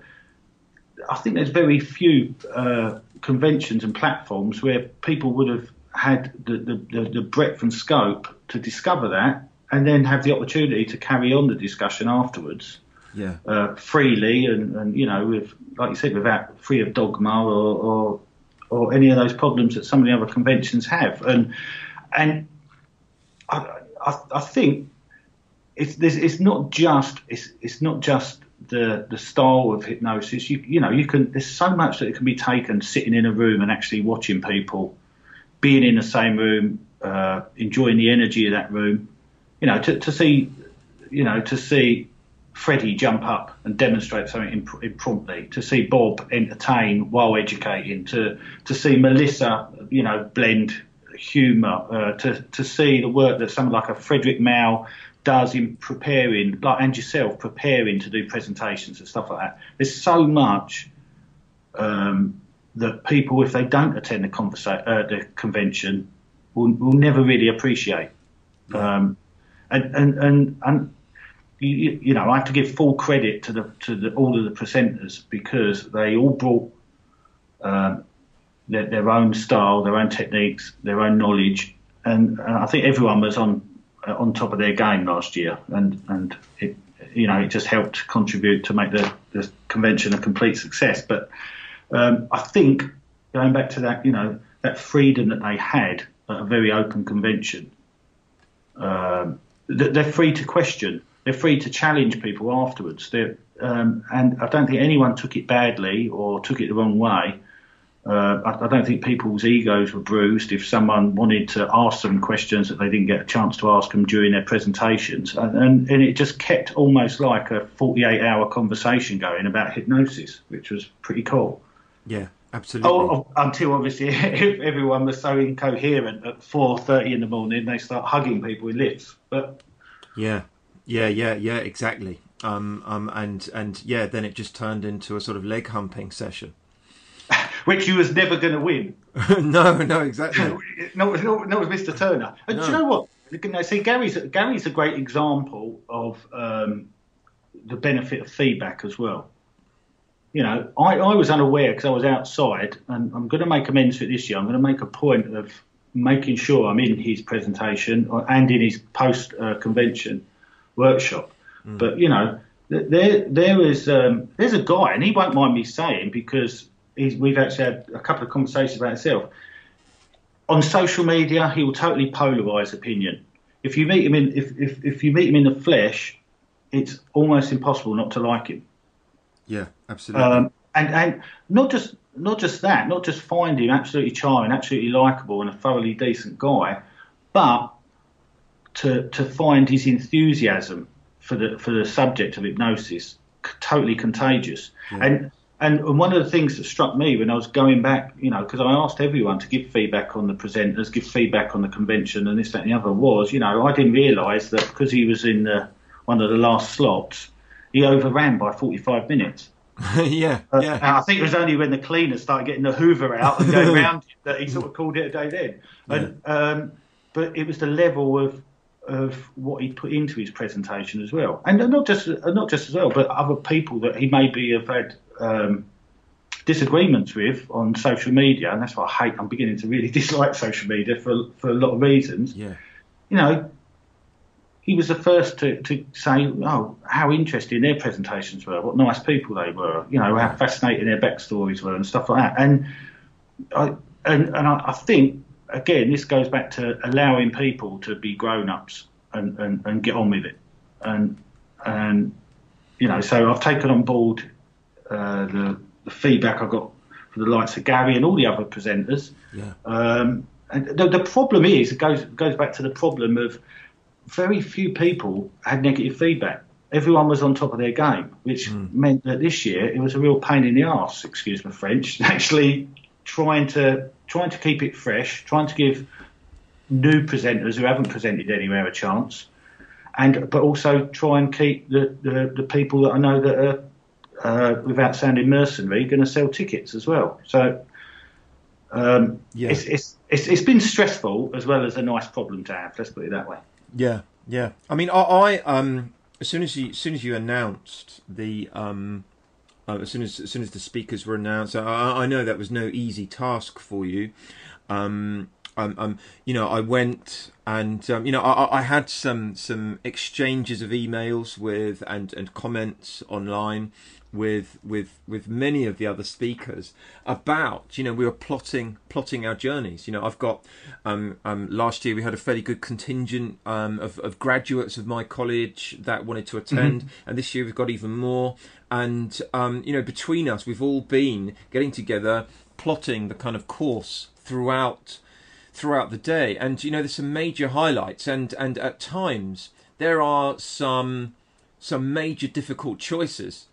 I think there's very few uh, conventions and platforms where people would have had the, the, the, breadth and scope to discover that and then have the opportunity to carry on the discussion afterwards. Yeah. Uh, freely and, and, you know, with, like you said, without free of dogma or, or, or any of those problems that some of the other conventions have. And, and I, I, I think it's, it's not just, it's, it's not just the the style of hypnosis. You you know you can there's so much that it can be taken sitting in a room and actually watching people, being in the same room, uh, enjoying the energy of that room. You know to to see, you know to see Freddie jump up and demonstrate something imp- impromptu, to see Bob entertain while educating, to to see Melissa you know blend humour, uh, to to see the work that someone like a Frederick Mao does in preparing, like and yourself preparing to do presentations and stuff like that. There's so much um, that people, if they don't attend the, conversa- uh, the convention, will, will never really appreciate. Um, and and and, and you, you, know, I have to give full credit to the to the, all of the presenters because they all brought um, their, their, own style, their own techniques, their own knowledge, and, and I think everyone was on on top of their game last year, and and it you know it just helped contribute to make the, the convention a complete success. But um, I think going back to that, you know, that freedom that they had at a very open convention, um, they're free to question, they're free to challenge people afterwards. Um, and I don't think anyone took it badly or took it the wrong way. Uh, I, I, don't think people's egos were bruised if someone wanted to ask them questions that they didn't get a chance to ask them during their presentations. And, and, and it just kept almost like a 48 hour conversation going about hypnosis, which was pretty cool. Yeah. Absolutely. Oh, oh until obviously <laughs> everyone was so incoherent at four thirty in the morning, they start hugging people with lifts. But yeah, yeah, yeah, yeah, exactly. Um, um, and and yeah, then it just turned into a sort of leg humping session, which you was never going to win. <laughs> no, no, exactly. no, no, no, it was Mr. Turner. And no. do you know what? See, Gary's Gary's a great example of um, the benefit of feedback as well you know, I, I was unaware because I was outside, and I'm going to make amends for it this year. I'm going to make a point of making sure I'm in his presentation and in his post uh, convention workshop. Mm. But you know, there there is um, there's a guy, and he won't mind me saying because we've actually had a couple of conversations about himself. On social media, he will totally polarise opinion. If you meet him in if, if, if you meet him in the flesh, it's almost impossible not to like him. Yeah, absolutely. Um, and and not just not just that, not just find him absolutely charming, absolutely likable, and a thoroughly decent guy, but to to find his enthusiasm for the for the subject of hypnosis totally contagious. Yeah. And and one of the things that struck me when I was going back, you know, because I asked everyone to give feedback on the presenters, give feedback on the convention, and this, that, and the other was, you know, I didn't realise that because he was in the, one of the last slots, he overran by 45 minutes. <laughs> yeah, uh, yeah. I think it was only when the cleaners started getting the Hoover out and going <laughs> around that he sort of called it a day then. And, yeah. um, but it was the level of of what he put into his presentation as well, and not just not just as well, but other people that he maybe have had um, disagreements with on social media, and that's what I hate. I'm beginning to really <laughs> dislike social media for for a lot of reasons. Yeah, you know, he was the first to, to say, oh, how interesting their presentations were, what nice people they were, you know, how fascinating their backstories were and stuff like that. And I, and, and I, think, again, this goes back to allowing people to be grown ups and, and, and get on with it. And, and, you know, so I've taken on board uh, the, the feedback I got from the likes of Gary and all the other presenters. Yeah. Um, and the, the problem is, it goes, goes back to the problem of, very few people had negative feedback. Everyone was on top of their game, which mm. meant that this year it was a real pain in the ass, excuse my French, <laughs> actually trying to trying to keep it fresh, trying to give new presenters who haven't presented anywhere a chance, and but also try and keep the, the, the people that I know that are, uh, without sounding mercenary, going to sell tickets as well. So um, yeah. it's, it's, it's, it's been stressful as well as a nice problem to have. Let's put it that way. Yeah, yeah. I mean, I, I um, as soon as you, as soon as you announced the, um, uh, as soon as as soon as the speakers were announced, I, I know that was no easy task for you. Um, um, um, you know, I went and um, you know, I, I had some some exchanges of emails with and and comments online with with with many of the other speakers about you know we were plotting plotting our journeys. You know i've got um, um last year we had a fairly good contingent um, of, of graduates of my college that wanted to attend mm-hmm. and this year we've got even more. And um you know between us we've all been getting together plotting the kind of course throughout throughout the day. And you know there's some major highlights and and at times there are some some major difficult choices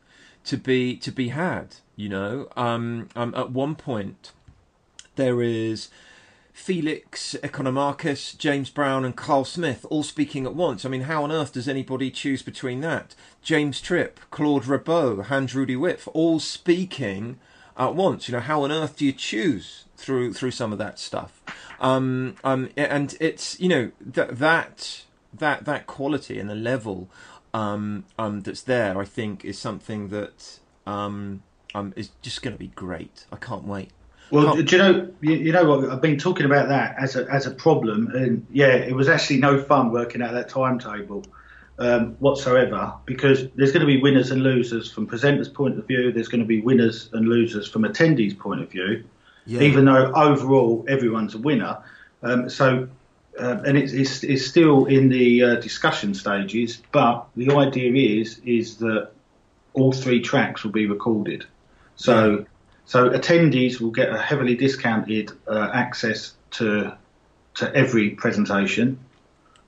to be to be had. You know, um, um, at one point there is Felix Economakis, James Brown, and Carl Smith all speaking at once. I mean, how on earth does anybody choose between that? James Tripp, Claude Virot, Hans Ruedi Wipf, all speaking at once. You know, how on earth do you choose through through some of that stuff? Um, um, and it's you know that that that that quality and the level um, um, that's there, I think, is something that um, um, is just going to be great. I can't wait. Well, can't... do you know? You, you, know what? I've been talking about that as a as a problem, and yeah, it was actually no fun working out that timetable um, whatsoever because there's going to be winners and losers from presenters' point of view. There's going to be winners and losers from attendees' point of view. Yeah. Even though overall everyone's a winner, um, so uh, and it's, it's, it's, still in the uh, discussion stages. But the idea is is that all three tracks will be recorded. So So attendees will get a heavily discounted uh, access to to every presentation.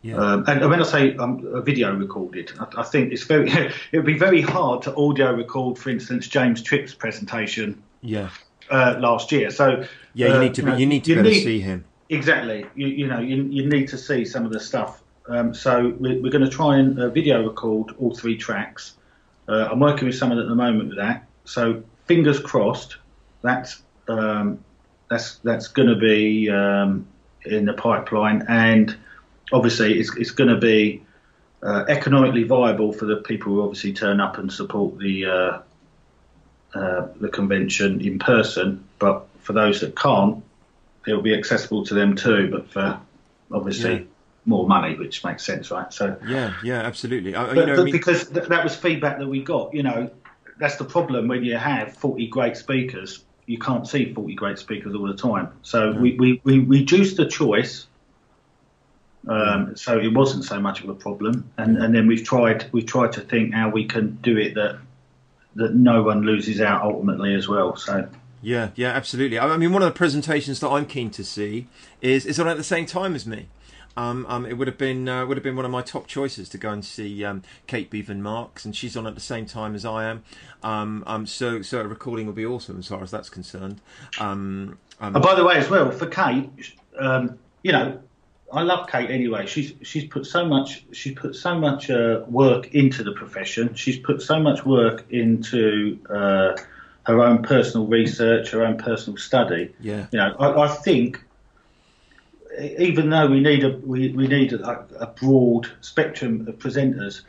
Yeah. Um, and when I say um, a video recorded, I, I, think it's very <laughs> it would be very hard to audio record, for instance, James Tripp's presentation. Yeah. Uh, last year, so yeah, you uh, need to be, you, need to you need, see him exactly. You, you know, you, you need to see some of the stuff. Um, so we're, we're, going to try and uh, video record all three tracks. Uh, I'm working with someone at the moment with that. So fingers crossed. That's um, that's that's going to be um, in the pipeline, and obviously it's, it's going to be uh, economically viable for the people who obviously turn up and support the uh, uh, the convention in person. But for those that can't, it'll be accessible to them too. But for obviously. Yeah. More money, which makes sense, right? So yeah, yeah, absolutely. I, but, know, I mean... because th- that was feedback that we got. You know, that's the problem when you have 40 great speakers. You can't see 40 great speakers all the time. So no. we, we, we reduced the choice um, so it wasn't so much of a problem. And, and then we've tried we've tried to think how we can do it that that no one loses out ultimately as well. So yeah, yeah, absolutely. I mean, one of the presentations that I'm keen to see is is on at the same time as me. Um, um, it would have been uh, would have been one of my top choices to go and see um, Kate Beaven-Marks, and she's on at the same time as I am. Um, um, so so a recording will be awesome as far as that's concerned. Um, and by the way, as well for Kate, you know, I love Kate anyway. She's she's put so much she's put so much uh, work into the profession. She's put so much work into uh, her own personal research, her own personal study. Yeah. You know, I, I think even though we need a we, we need a, a, broad spectrum of presenters,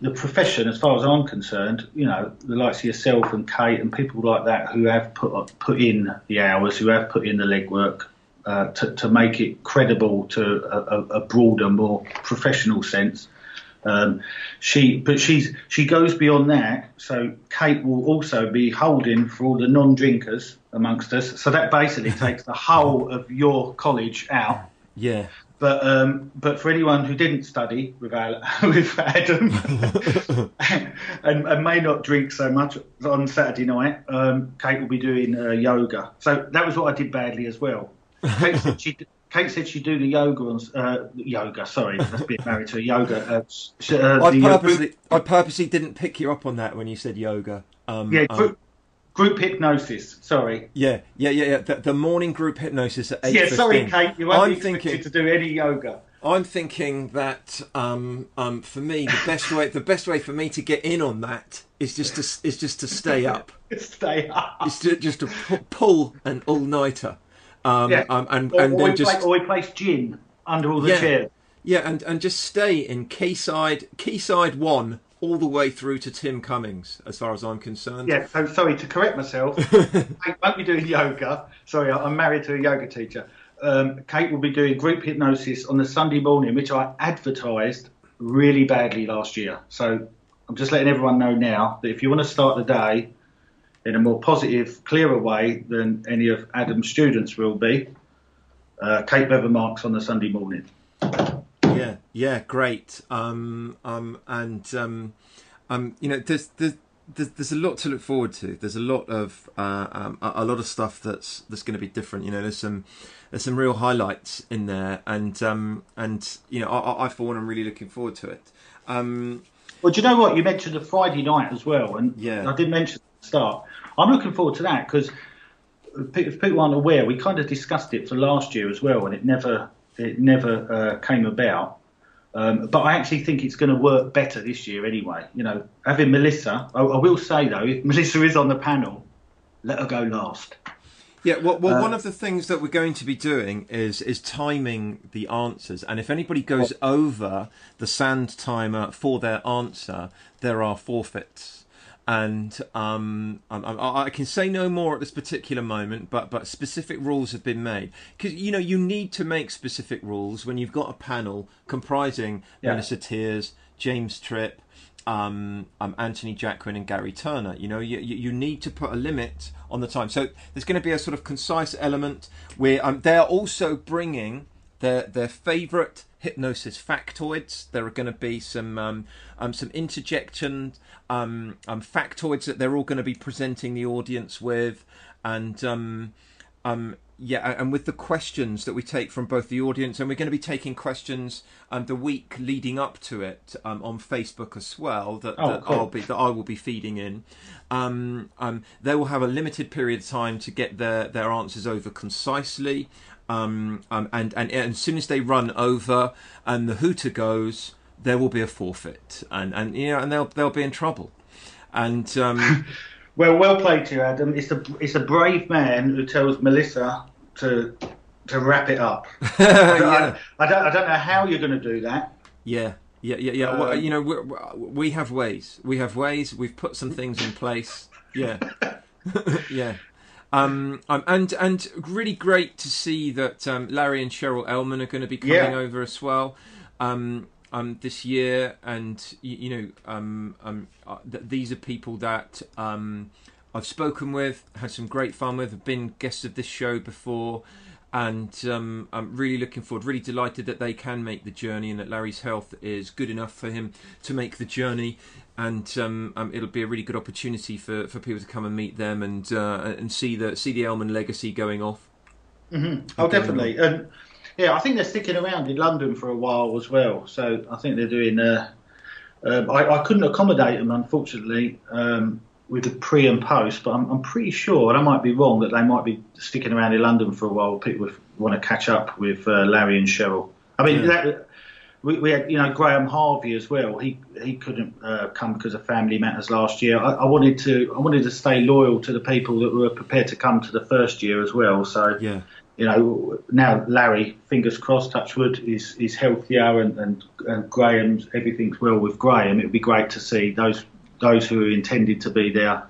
the profession, as far as I'm concerned, you know, the likes of yourself and Kate and people like that who have put put in the hours, who have put in the legwork, uh, to, to make it credible to a, a broader, more professional sense. Um, she, but she's she goes beyond that. So Kate will also be holding for all the non-drinkers amongst us. So that basically <laughs> takes the whole of your college out. Yeah. But um, but for anyone who didn't study with, Al, <laughs> with Adam <laughs> and, and, may not drink so much on Saturday night, um, Kate will be doing uh, yoga. So that was what I did badly as well. Kate said she Kate said she'd do the yoga on uh, yoga. Sorry, <laughs> that's being married to a yoga. Uh, uh, I uh, purposely, I purposely didn't pick you up on that when you said yoga. Um, yeah, group, um, group, hypnosis. Sorry. Yeah, yeah, yeah, yeah. The, the morning group hypnosis at eight. Yeah, sorry, Kate. You won't I'm be thinking to do any yoga. I'm thinking that um, um, for me, the best way the best way for me to get in on that is just to is just to stay up. <laughs> stay up. It's to, just to pull an all nighter. Um, yeah. um, and or, and or then just play, or we place gin under all the yeah, chairs. Yeah, and, and just stay in Quayside Quayside one all the way through to Tim Cummings, as far as I'm concerned. Yeah, so sorry to correct myself. <laughs> I won't be doing yoga. Sorry, I'm married to a yoga teacher. Um, Kate will be doing group hypnosis on the Sunday morning, which I advertised really badly last year. So I'm just letting everyone know now that if you want to start the day in a more positive, clearer way than any of Adam's students will be. Uh, Kate Beaven-Marks on the Sunday morning. Yeah, yeah, great. Um, um, and um, um, you know, there's, there's there's a lot to look forward to. There's a lot of uh, um, a lot of stuff that's that's going to be different. You know, there's some there's some real highlights in there, and um, and you know, I, I for one I'm really looking forward to it. Um, well, do you know what you mentioned a Friday night as well, and yeah, I did mention the start. I'm looking forward to that because if people aren't aware, we kind of discussed it for last year as well, and it never it never uh, came about. Um, but I actually think it's going to work better this year anyway. You know, having Melissa, I, I, will say though, if Melissa is on the panel, let her go last. Yeah, well, well uh, one of the things that we're going to be doing is is timing the answers, and if anybody goes over the sand timer for their answer, there are forfeits and um, I, I, can say no more at this particular moment, but but specific rules have been made because you know you need to make specific rules when you've got a panel comprising yeah. Melissa Tiers, James Tripp, um, um, Anthony Jacquin, and Gary Turner. You know you, you need to put a limit on the time. So there's going to be a sort of concise element where um, they are also bringing their their favourite hypnosis factoids. There are going to be some um, um, some interjection um, um, factoids that they're all going to be presenting the audience with, and um, um, yeah, and with the questions that we take from both the audience, and we're going to be taking questions um, the week leading up to it um, on Facebook as well. That, Oh, that cool. I'll be that I will be feeding in. Um, um, they will have a limited period of time to get their their answers over concisely, um, um, and, and and as soon as they run over and the hooter goes, there will be a forfeit, and and you know, and they'll they'll be in trouble, and. Um, <laughs> Well, well played to you, Adam. It's a it's a brave man who tells Melissa to to wrap it up. <laughs> yeah. I, I don't I don't know how you're going to do that. Yeah, yeah, yeah, yeah. well, Um, you know, we we have ways. We have ways. We've put some things in place. Yeah, <laughs> yeah. Um, um, and and really great to see that um, Larry and Cheryl Elman are going to be coming Yeah. over as well. Um, um, this year, and you, you know, um, um, uh, th- these are people that um, I've spoken with, had some great fun with, have been guests of this show before, and um, I'm really looking forward, really delighted that they can make the journey and that Larry's health is good enough for him to make the journey. And um, um, it'll be a really good opportunity for, for people to come and meet them and uh, and see the see the Elman legacy going off. Oh, definitely. And yeah, I think they're sticking around in London for a while as well. So I think they're doing. Uh, um, I, I couldn't accommodate them, unfortunately, um, with the pre and post. But I'm, I'm pretty sure, and I might be wrong, that they might be sticking around in London for a while. People want to catch up with uh, Larry and Cheryl. I mean, Yeah. that, we, we had, you know, Graham Harvey as well. He he couldn't uh, come because of family matters last year. I, I wanted to I wanted to stay loyal to the people that were prepared to come to the first year as well. So Yeah, you know, now Larry, fingers crossed, touchwood, is is healthier, and, and, and Graham's everything's well with Graham. It would be great to see those those who are intended to be there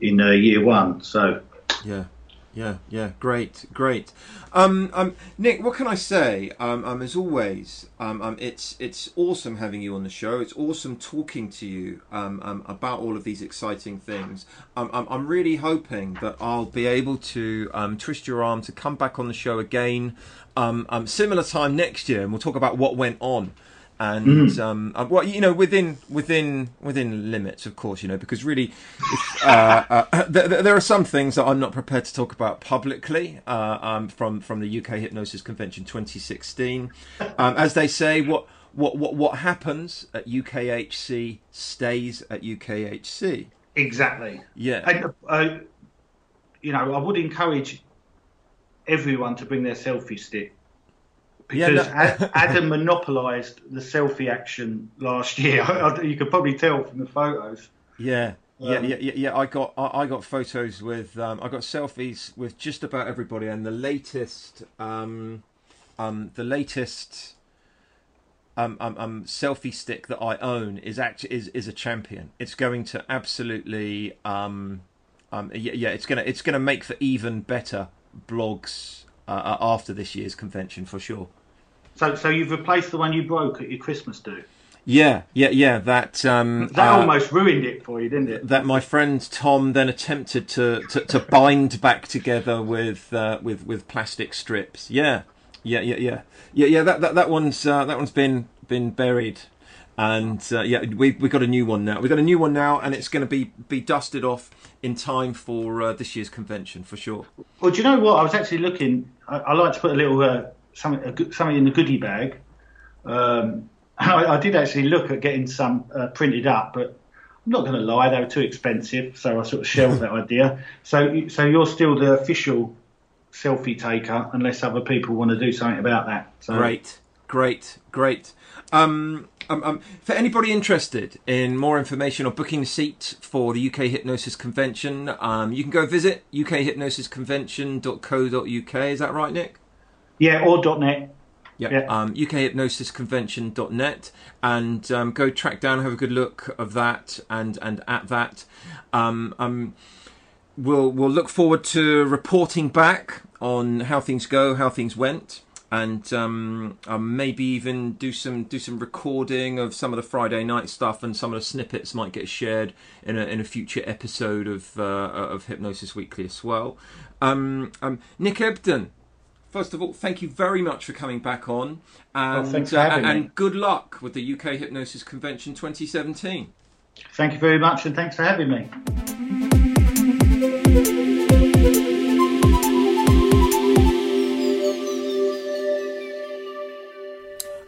in uh, year one. So yeah, yeah, yeah. Great, great. Um, um, Nick, what can I say? Um, um, as always, um, um, it's it's awesome having you on the show. It's awesome talking to you um, um, about all of these exciting things. Um, um, I'm really hoping that I'll be able to um, twist your arm to come back on the show again, um, um, similar time next year, and we'll talk about what went on. And um, uh, well, you know, within within within limits, of course, you know, because really, if, uh, uh, <laughs> th- th- there are some things that I'm not prepared to talk about publicly uh, um, from from the UK Hypnosis Convention 2016. Um, as they say, what what what what happens at UKHC stays at UKHC. exactly, Yeah, and you know, I would encourage everyone to bring their selfie stick. Yeah, Because no- Adam monopolised the selfie action last year. <laughs> you could probably tell from the photos. Yeah, yeah, Um, yeah, yeah, yeah. I got I, I got photos with um, I got selfies with just about everybody, and the latest um, um, the latest um, um, um, selfie stick that I own is actually is, is a champion. It's going to absolutely um, um, yeah, yeah, it's gonna it's gonna make for even better blogs uh, uh, after this year's convention for sure. So, so you've replaced the one you broke at your Christmas do. Yeah, yeah, yeah. That um, That uh, almost ruined it for you, didn't it? that my friend Tom then attempted to, to, to bind back together with uh, with with plastic strips. Yeah, yeah, yeah, yeah, yeah, yeah. That that, that one's uh, that one's been been buried, and uh, yeah, we we got a new one now. We've got a new one now, and it's going to be be dusted off in time for uh, this year's convention for sure. Well, do you know what? I was actually looking. I, I like to put a little uh, something something in the goodie bag. Um, <laughs> I, I did actually look at getting some uh, printed up, but I'm not going to lie, they were too expensive, so I sort of shelved that <laughs> idea. So, so you're still the official selfie taker, unless other people want to do something about that. So, Great, great, great. Um, um, um, for anybody interested in more information or booking a seat for the UK Hypnosis Convention, um, you can go visit ukhypnosisconvention.co.uk. Is that right, Nick? Yeah, or .net. Yep. Yeah. Um, UKHypnosisConvention.net and um, go track down, have a good look of that and and at that. Um, um, we'll we'll look forward to reporting back on how things go, how things went, and um, um, maybe even do some do some recording of some of the Friday night stuff, and some of the snippets might get shared in a in a future episode of uh, of Hypnosis Weekly as well. Um, um, Nick Ebden, first of all, thank you very much for coming back on. And, well, thanks for having uh, and me. good luck with the UK Hypnosis Convention 2017. Thank you very much, and thanks for having me.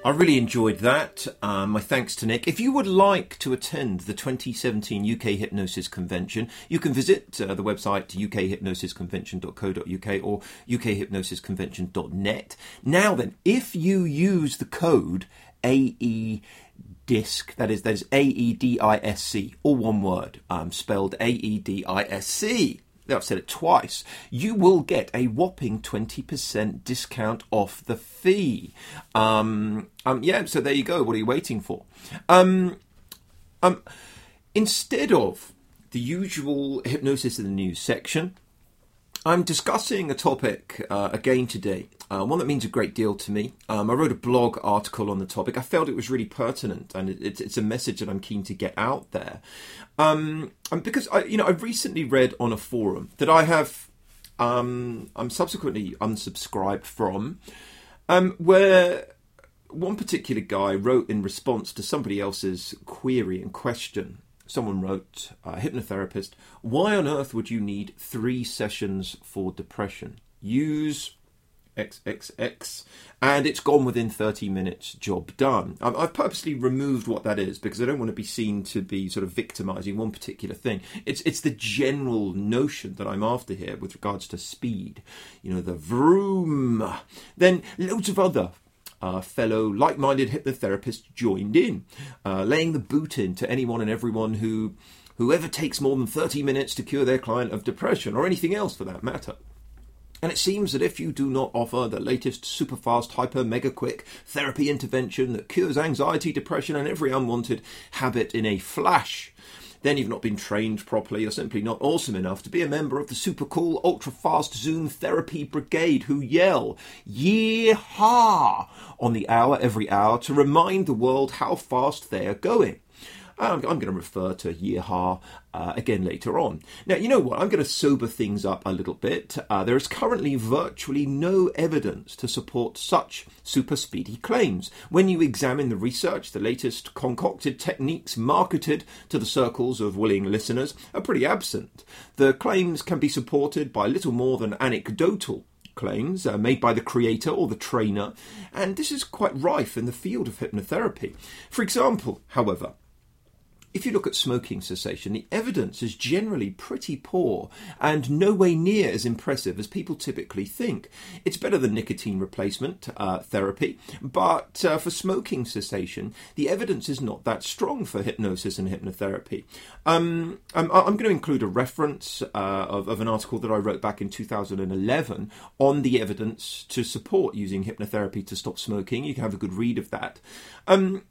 I really enjoyed that. Um, my thanks to Nick. If you would like to attend the 2017 UK Hypnosis Convention, you can visit uh, the website ukhypnosisconvention.co.uk or ukhypnosisconvention.net. Now then, if you use the code AE disc that is that is A E D I S C all one word um, spelled A E D I S C I've said it twice, you will get a whopping 20% discount off the fee. Um, um, yeah, so there you go. What are you waiting for? Um, um, instead of the usual hypnosis in the news section, I'm discussing a topic uh, again today, uh, one that means a great deal to me. Um, I wrote a blog article on the topic. I felt it was really pertinent, and it, it's a message that I'm keen to get out there. Um, because I, you know, I've recently read on a forum that I have, um, I'm subsequently unsubscribed from, um, where one particular guy wrote in response to somebody else's query and question someone wrote, uh, hypnotherapist, why on earth would you need three sessions for depression? Use XXX, and it's gone within 30 minutes, job done. I've purposely removed what that is because I don't want to be seen to be sort of victimizing one particular thing. It's, it's the general notion that I'm after here with regards to speed. You know, the vroom. Then loads of other uh, fellow like minded hypnotherapists joined in, uh, laying the boot in to anyone and everyone who whoever takes more than 30 minutes to cure their client of depression or anything else for that matter. And it seems that if you do not offer the latest super fast, hyper, mega quick therapy intervention that cures anxiety, depression, and every unwanted habit in a flash, then you've not been trained properly. You're simply not awesome enough to be a member of the super cool, ultra fast Zoom therapy brigade who yell, Yeehaw! on the hour every hour to remind the world how fast they are going. I'm, I'm going to refer to Yeehaw uh, again later on. Now, you know what? I'm going to sober things up a little bit. Uh, there is currently virtually no evidence to support such super speedy claims. When you examine the research, the latest concocted techniques marketed to the circles of willing listeners are pretty absent. The claims can be supported by little more than anecdotal claims uh, made by the creator or the trainer, and this is quite rife in the field of hypnotherapy. For example, however, if you look at smoking cessation, the evidence is generally pretty poor and no way near as impressive as people typically think. It's better than nicotine replacement uh, therapy, but uh, for smoking cessation, the evidence is not that strong for hypnosis and hypnotherapy. Um, I'm, I'm, going to include a reference uh, of, of, an article that I wrote back in 2011 on the evidence to support using hypnotherapy to stop smoking. You can have a good read of that. Um,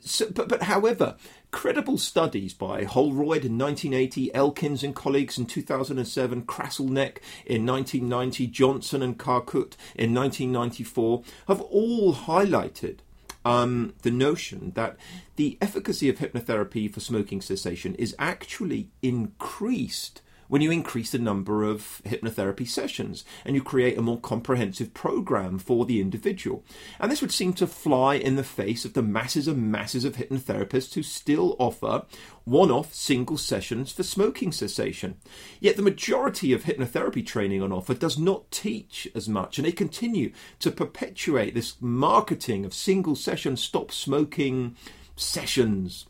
so, but, but however, Credible studies by Holroyd in 1980, Elkins and colleagues in 2007, Crasilneck in 1990, Johnson and Karkut in 1994 have all highlighted um, the notion that the efficacy of hypnotherapy for smoking cessation is actually increased when you increase the number of hypnotherapy sessions and you create a more comprehensive program for the individual. And this would seem to fly in the face of the masses and masses of hypnotherapists who still offer one off single sessions for smoking cessation. Yet the majority of hypnotherapy training on offer does not teach as much, and they continue to perpetuate this marketing of single session stop smoking sessions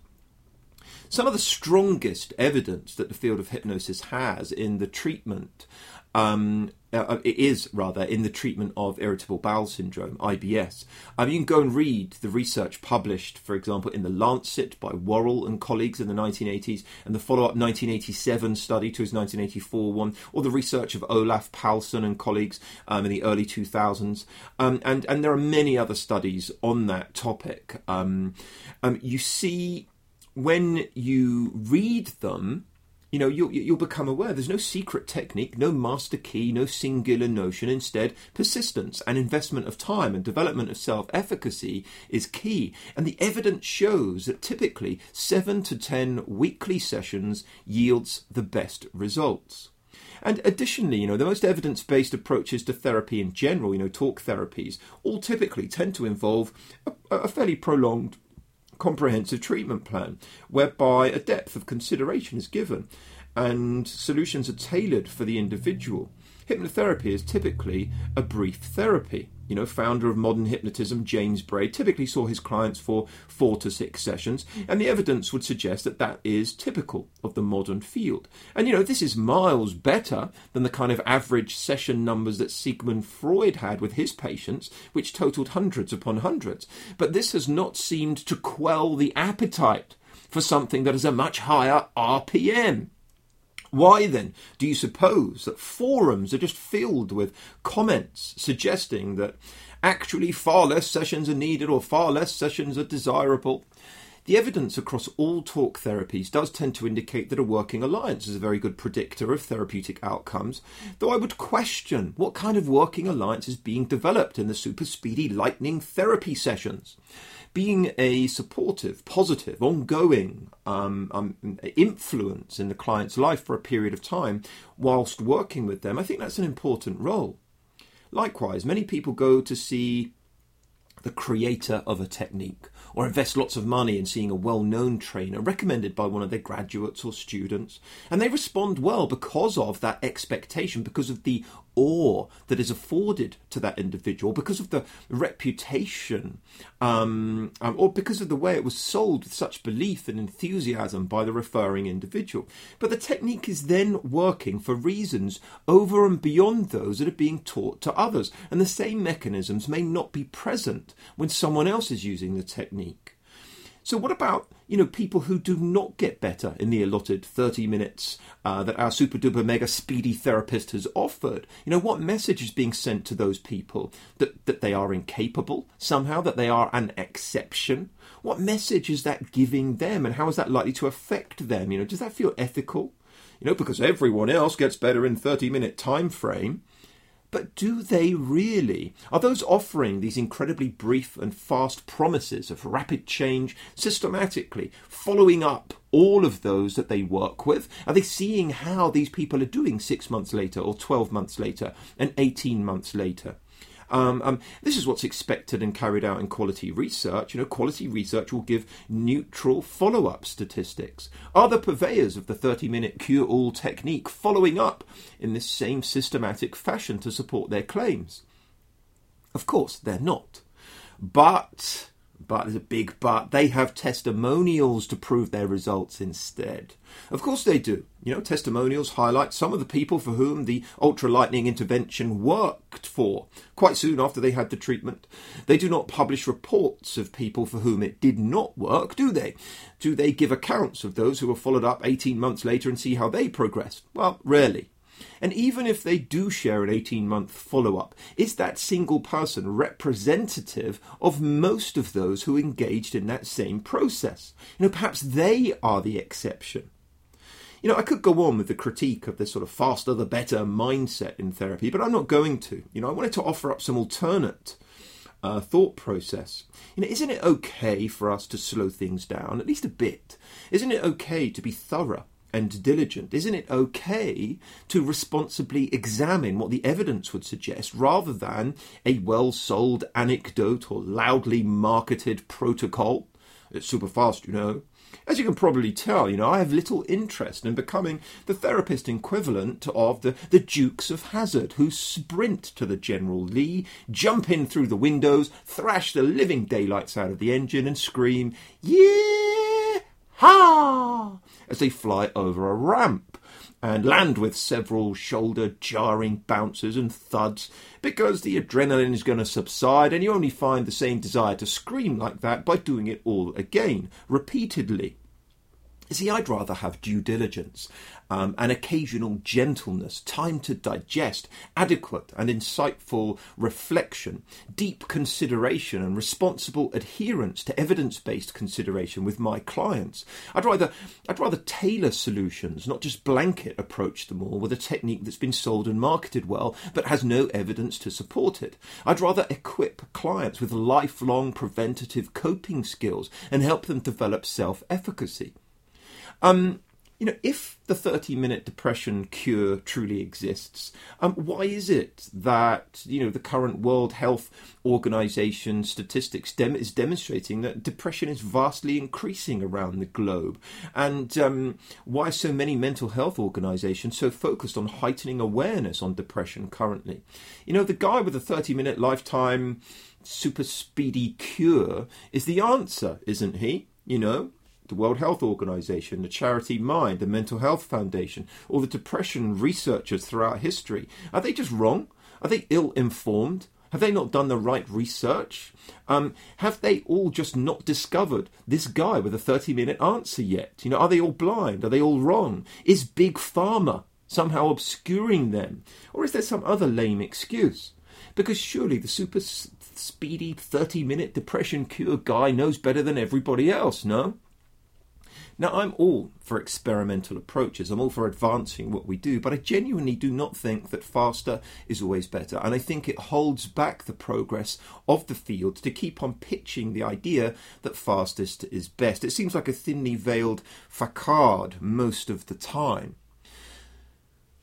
some of the strongest evidence that the field of hypnosis has in the treatment um, uh, it is rather in the treatment of irritable bowel syndrome (IBS). Um, you can go and read the research published, for example, in the Lancet by Whorwell and colleagues in the 1980s, and the follow-up 1987 study to his 1984 one, or the research of Olaf Palsson and colleagues um, in the early 2000s, um, and and there are many other studies on that topic. Um, um, you see when you read them, you know, you'll, you'll become aware there's no secret technique, no master key, no singular notion. Instead, persistence and investment of time and development of self efficacy is key. And the evidence shows that typically seven to ten weekly sessions yields the best results. And additionally, you know, the most evidence based approaches to therapy in general, you know, talk therapies, all typically tend to involve a, a fairly prolonged comprehensive treatment plan whereby a depth of consideration is given and solutions are tailored for the individual. Hypnotherapy is typically a brief therapy. You know, founder of modern hypnotism, James Braid, typically saw his clients for four to six sessions, and the evidence would suggest that that is typical of the modern field. And you know, this is miles better than the kind of average session numbers that Sigmund Freud had with his patients, which totaled hundreds upon hundreds. But this has not seemed to quell the appetite for something that is a much higher RPM. Why then do you suppose that forums are just filled with comments suggesting that actually far less sessions are needed or far less sessions are desirable? The evidence across all talk therapies does tend to indicate that a working alliance is a very good predictor of therapeutic outcomes, though I would question what kind of working alliance is being developed in the super speedy lightning therapy sessions being a supportive, positive, ongoing um, um, influence in the client's life for a period of time whilst working with them, I think that's an important role. Likewise, many people go to see the creator of a technique or invest lots of money in seeing a well known trainer recommended by one of their graduates or students. And they respond well because of that expectation, because of the awe that is afforded to that individual, because of the reputation, um, um, or because of the way it was sold with such belief and enthusiasm by the referring individual. But the technique is then working for reasons over and beyond those that are being taught to others, and the same mechanisms may not be present when someone else is using the technique. So, what about you know people who do not get better in the allotted thirty minutes uh, that our super duper mega speedy therapist has offered? You know, what message is being sent to those people that that they are incapable somehow, that they are an exception? What message is that giving them, and how is that likely to affect them? You know, does that feel ethical? You know, because everyone else gets better in thirty minute time frame. But do they really? Are those offering these incredibly brief and fast promises of rapid change systematically, following up all of those that they work with? Are they seeing how these people are doing six months later, or 12 months later, and 18 months later? Um, um, this is what's expected and carried out in quality research. You know, quality research will give neutral follow-up statistics. Are the purveyors of the 30-minute cure-all technique following up in this same systematic fashion to support their claims? Of course, they're not. But but there's a big but. They have testimonials to prove their results instead. Of course they do. You know, testimonials highlight some of the people for whom the ultra lightning intervention worked for quite soon after they had the treatment. They do not publish reports of people for whom it did not work, do they? Do they give accounts of those who were followed up 18 months later and see how they progressed? Well, rarely. And even if they do share an 18 month follow up, is that single person representative of most of those who engaged in that same process? You know, perhaps they are the exception. You know, I could go on with the critique of this sort of faster the better mindset in therapy, but I'm not going to. You know, I wanted to offer up some alternate uh, thought process. You know, isn't it okay for us to slow things down, at least a bit? Isn't it okay to be thorough? And diligent. Isn't it okay to responsibly examine what the evidence would suggest rather than a well sold anecdote or loudly marketed protocol? It's super fast, you know. As you can probably tell, you know, I have little interest in becoming the therapist equivalent of the, the Dukes of Hazzard, who sprint to the General Lee, jump in through the windows, thrash the living daylights out of the engine, and scream, Yeah! Ha! as they fly over a ramp and land with several shoulder jarring bounces and thuds because the adrenaline is going to subside and you only find the same desire to scream like that by doing it all again, repeatedly. See, I'd rather have due diligence, um, an occasional gentleness, time to digest, adequate and insightful reflection, deep consideration, and responsible adherence to evidence-based consideration with my clients. I'd rather, I'd rather tailor solutions, not just blanket approach them all with a technique that's been sold and marketed well, but has no evidence to support it. I'd rather equip clients with lifelong preventative coping skills and help them develop self-efficacy. Um, you know, if the 30 minute depression cure truly exists, um, why is it that, you know, the current World Health Organization statistics dem- is demonstrating that depression is vastly increasing around the globe? And um, why are so many mental health organizations so focused on heightening awareness on depression currently? You know, the guy with the 30 minute lifetime super speedy cure is the answer, isn't he? You know, the World Health Organization, the charity Mind, the Mental Health Foundation, or the depression researchers throughout history. Are they just wrong? Are they ill informed? Have they not done the right research? Um, have they all just not discovered this guy with a 30 minute answer yet? You know, are they all blind? Are they all wrong? Is Big Pharma somehow obscuring them? Or is there some other lame excuse? Because surely the super speedy 30 minute depression cure guy knows better than everybody else, no? Now, I'm all for experimental approaches. I'm all for advancing what we do, but I genuinely do not think that faster is always better. And I think it holds back the progress of the field to keep on pitching the idea that fastest is best. It seems like a thinly veiled facade most of the time.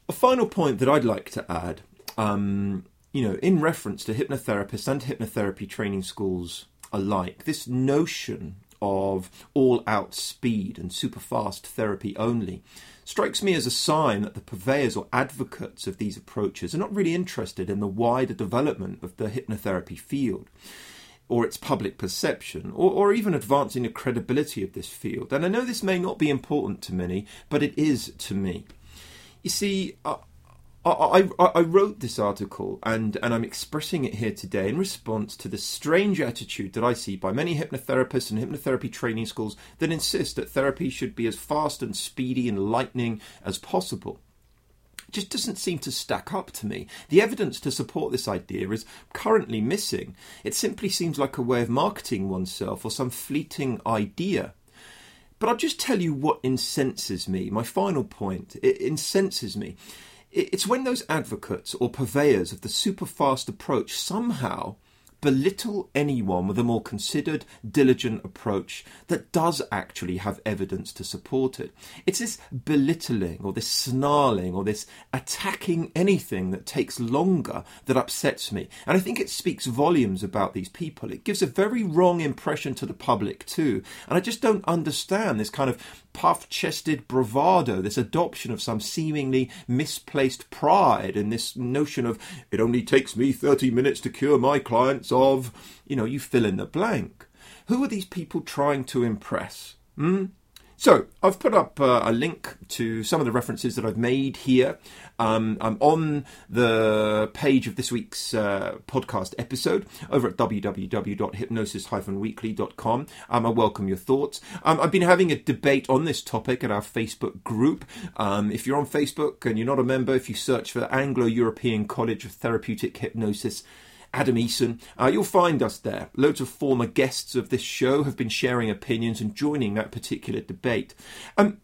A final point that I'd like to add, um, you know, in reference to hypnotherapists and hypnotherapy training schools alike, this notion of all out speed and super fast therapy only strikes me as a sign that the purveyors or advocates of these approaches are not really interested in the wider development of the hypnotherapy field or its public perception, or, or, even advancing the credibility of this field. And I know this may not be important to many, but it is to me. You see, uh, I, I, I, wrote this article and, and I'm expressing it here today in response to the strange attitude that I see by many hypnotherapists and hypnotherapy training schools that insist that therapy should be as fast and speedy and lightning as possible. It just doesn't seem to stack up to me. The evidence to support this idea is currently missing. It simply seems like a way of marketing oneself or some fleeting idea. But I'll just tell you what incenses me. My final point it incenses me it's when those advocates or purveyors of the super fast approach somehow belittle anyone with a more considered, diligent approach that does actually have evidence to support it. It's this belittling or this snarling or this attacking anything that takes longer that upsets me. And I think it speaks volumes about these people. It gives a very wrong impression to the public too. And I just don't understand this kind of puff chested bravado, this adoption of some seemingly misplaced pride, and this notion of it only takes me 30 minutes to cure my clients of, you know, you fill in the blank. Who are these people trying to impress? Hmm? So I've put up uh, a link to some of the references that I've made here. Um, I'm on the page of this week's uh, podcast episode over at www.hypnosis-weekly.com. Um, I welcome your thoughts. Um, I've been having a debate on this topic at our Facebook group. Um, if you're on Facebook and you're not a member, if you search for Anglo-European College of Therapeutic Hypnosis Adam Eason. Uh, you'll find us there. Loads of former guests of this show have been sharing opinions and joining that particular debate. Um,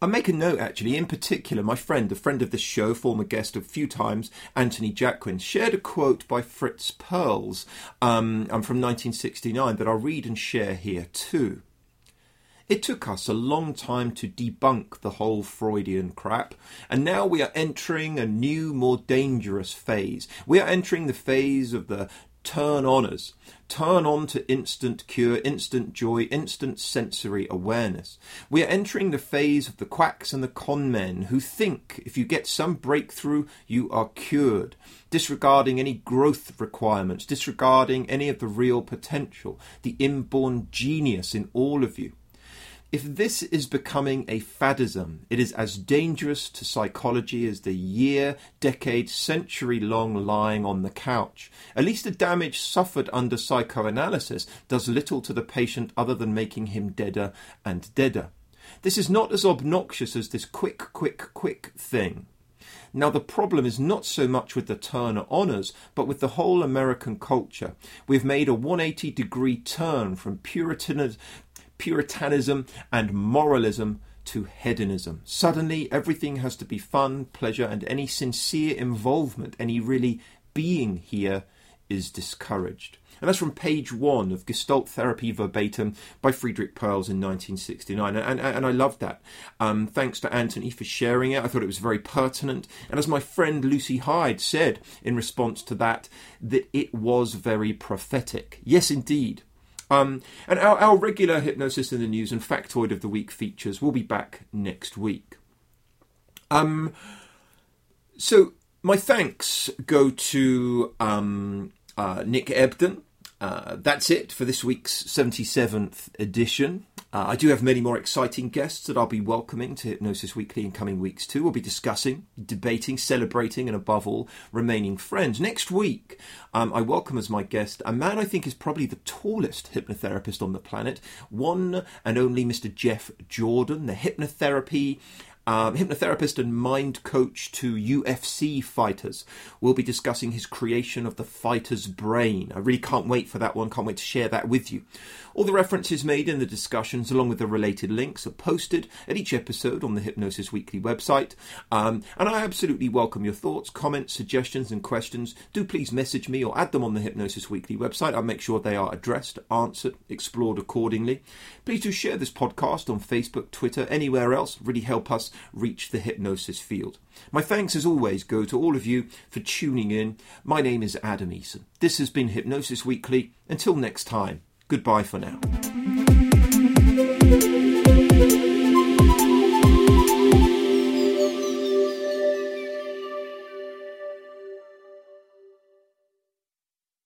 I make a note actually, in particular, my friend, a friend of the show, former guest a few times, Anthony Jacquin, shared a quote by Fritz Perls um, from 1969 that I'll read and share here too. It took us a long time to debunk the whole Freudian crap, and now we are entering a new, more dangerous phase. We are entering the phase of the turn oners, turn on to instant cure, instant joy, instant sensory awareness. We are entering the phase of the quacks and the con men who think if you get some breakthrough, you are cured, disregarding any growth requirements, disregarding any of the real potential, the inborn genius in all of you. If this is becoming a fadism, it is as dangerous to psychology as the year, decade, century long lying on the couch. At least the damage suffered under psychoanalysis does little to the patient other than making him deader and deader. This is not as obnoxious as this quick, quick, quick thing. Now, the problem is not so much with the turn oners, but with the whole American culture. We've made a 180 degree turn from Puritanism, puritanism and moralism to hedonism. Suddenly, everything has to be fun, pleasure, and any sincere involvement, any really being here, is discouraged. And that's from page one of Gestalt Therapy Verbatim by Friedrich Perls in 1969. And, and, and I loved that. Um, thanks to Anthony for sharing it. I thought it was very pertinent. And as my friend Lucy Hyde said in response to that, that it was very prophetic. Yes, indeed. Um, and our, our regular Hypnosis in the News and Factoid of the Week features will be back next week. Um, so my thanks go to um, uh, Nick Ebden. Uh, that's it for this week's 77th edition. Uh, I do have many more exciting guests that I'll be welcoming to Hypnosis Weekly in coming weeks too. We'll be discussing, debating, celebrating, and above all, remaining friends. Next week, um, I welcome as my guest a man I think is probably the tallest hypnotherapist on the planet, one and only Mr. Jeff Jordan, the hypnotherapy um, hypnotherapist and mind coach to UFC fighters. We'll be discussing his creation of the fighter's brain. I really can't wait for that one, can't wait to share that with you. All the references made in the discussions, along with the related links, are posted at each episode on the Hypnosis Weekly website. Um, and I absolutely welcome your thoughts, comments, suggestions, and questions. Do please message me or add them on the Hypnosis Weekly website. I'll make sure they are addressed, answered, explored accordingly. Please do share this podcast on Facebook, Twitter, anywhere else. Really help us reach the hypnosis field. My thanks, as always, go to all of you for tuning in. My name is Adam Eason. This has been Hypnosis Weekly. Until next time, Goodbye for now.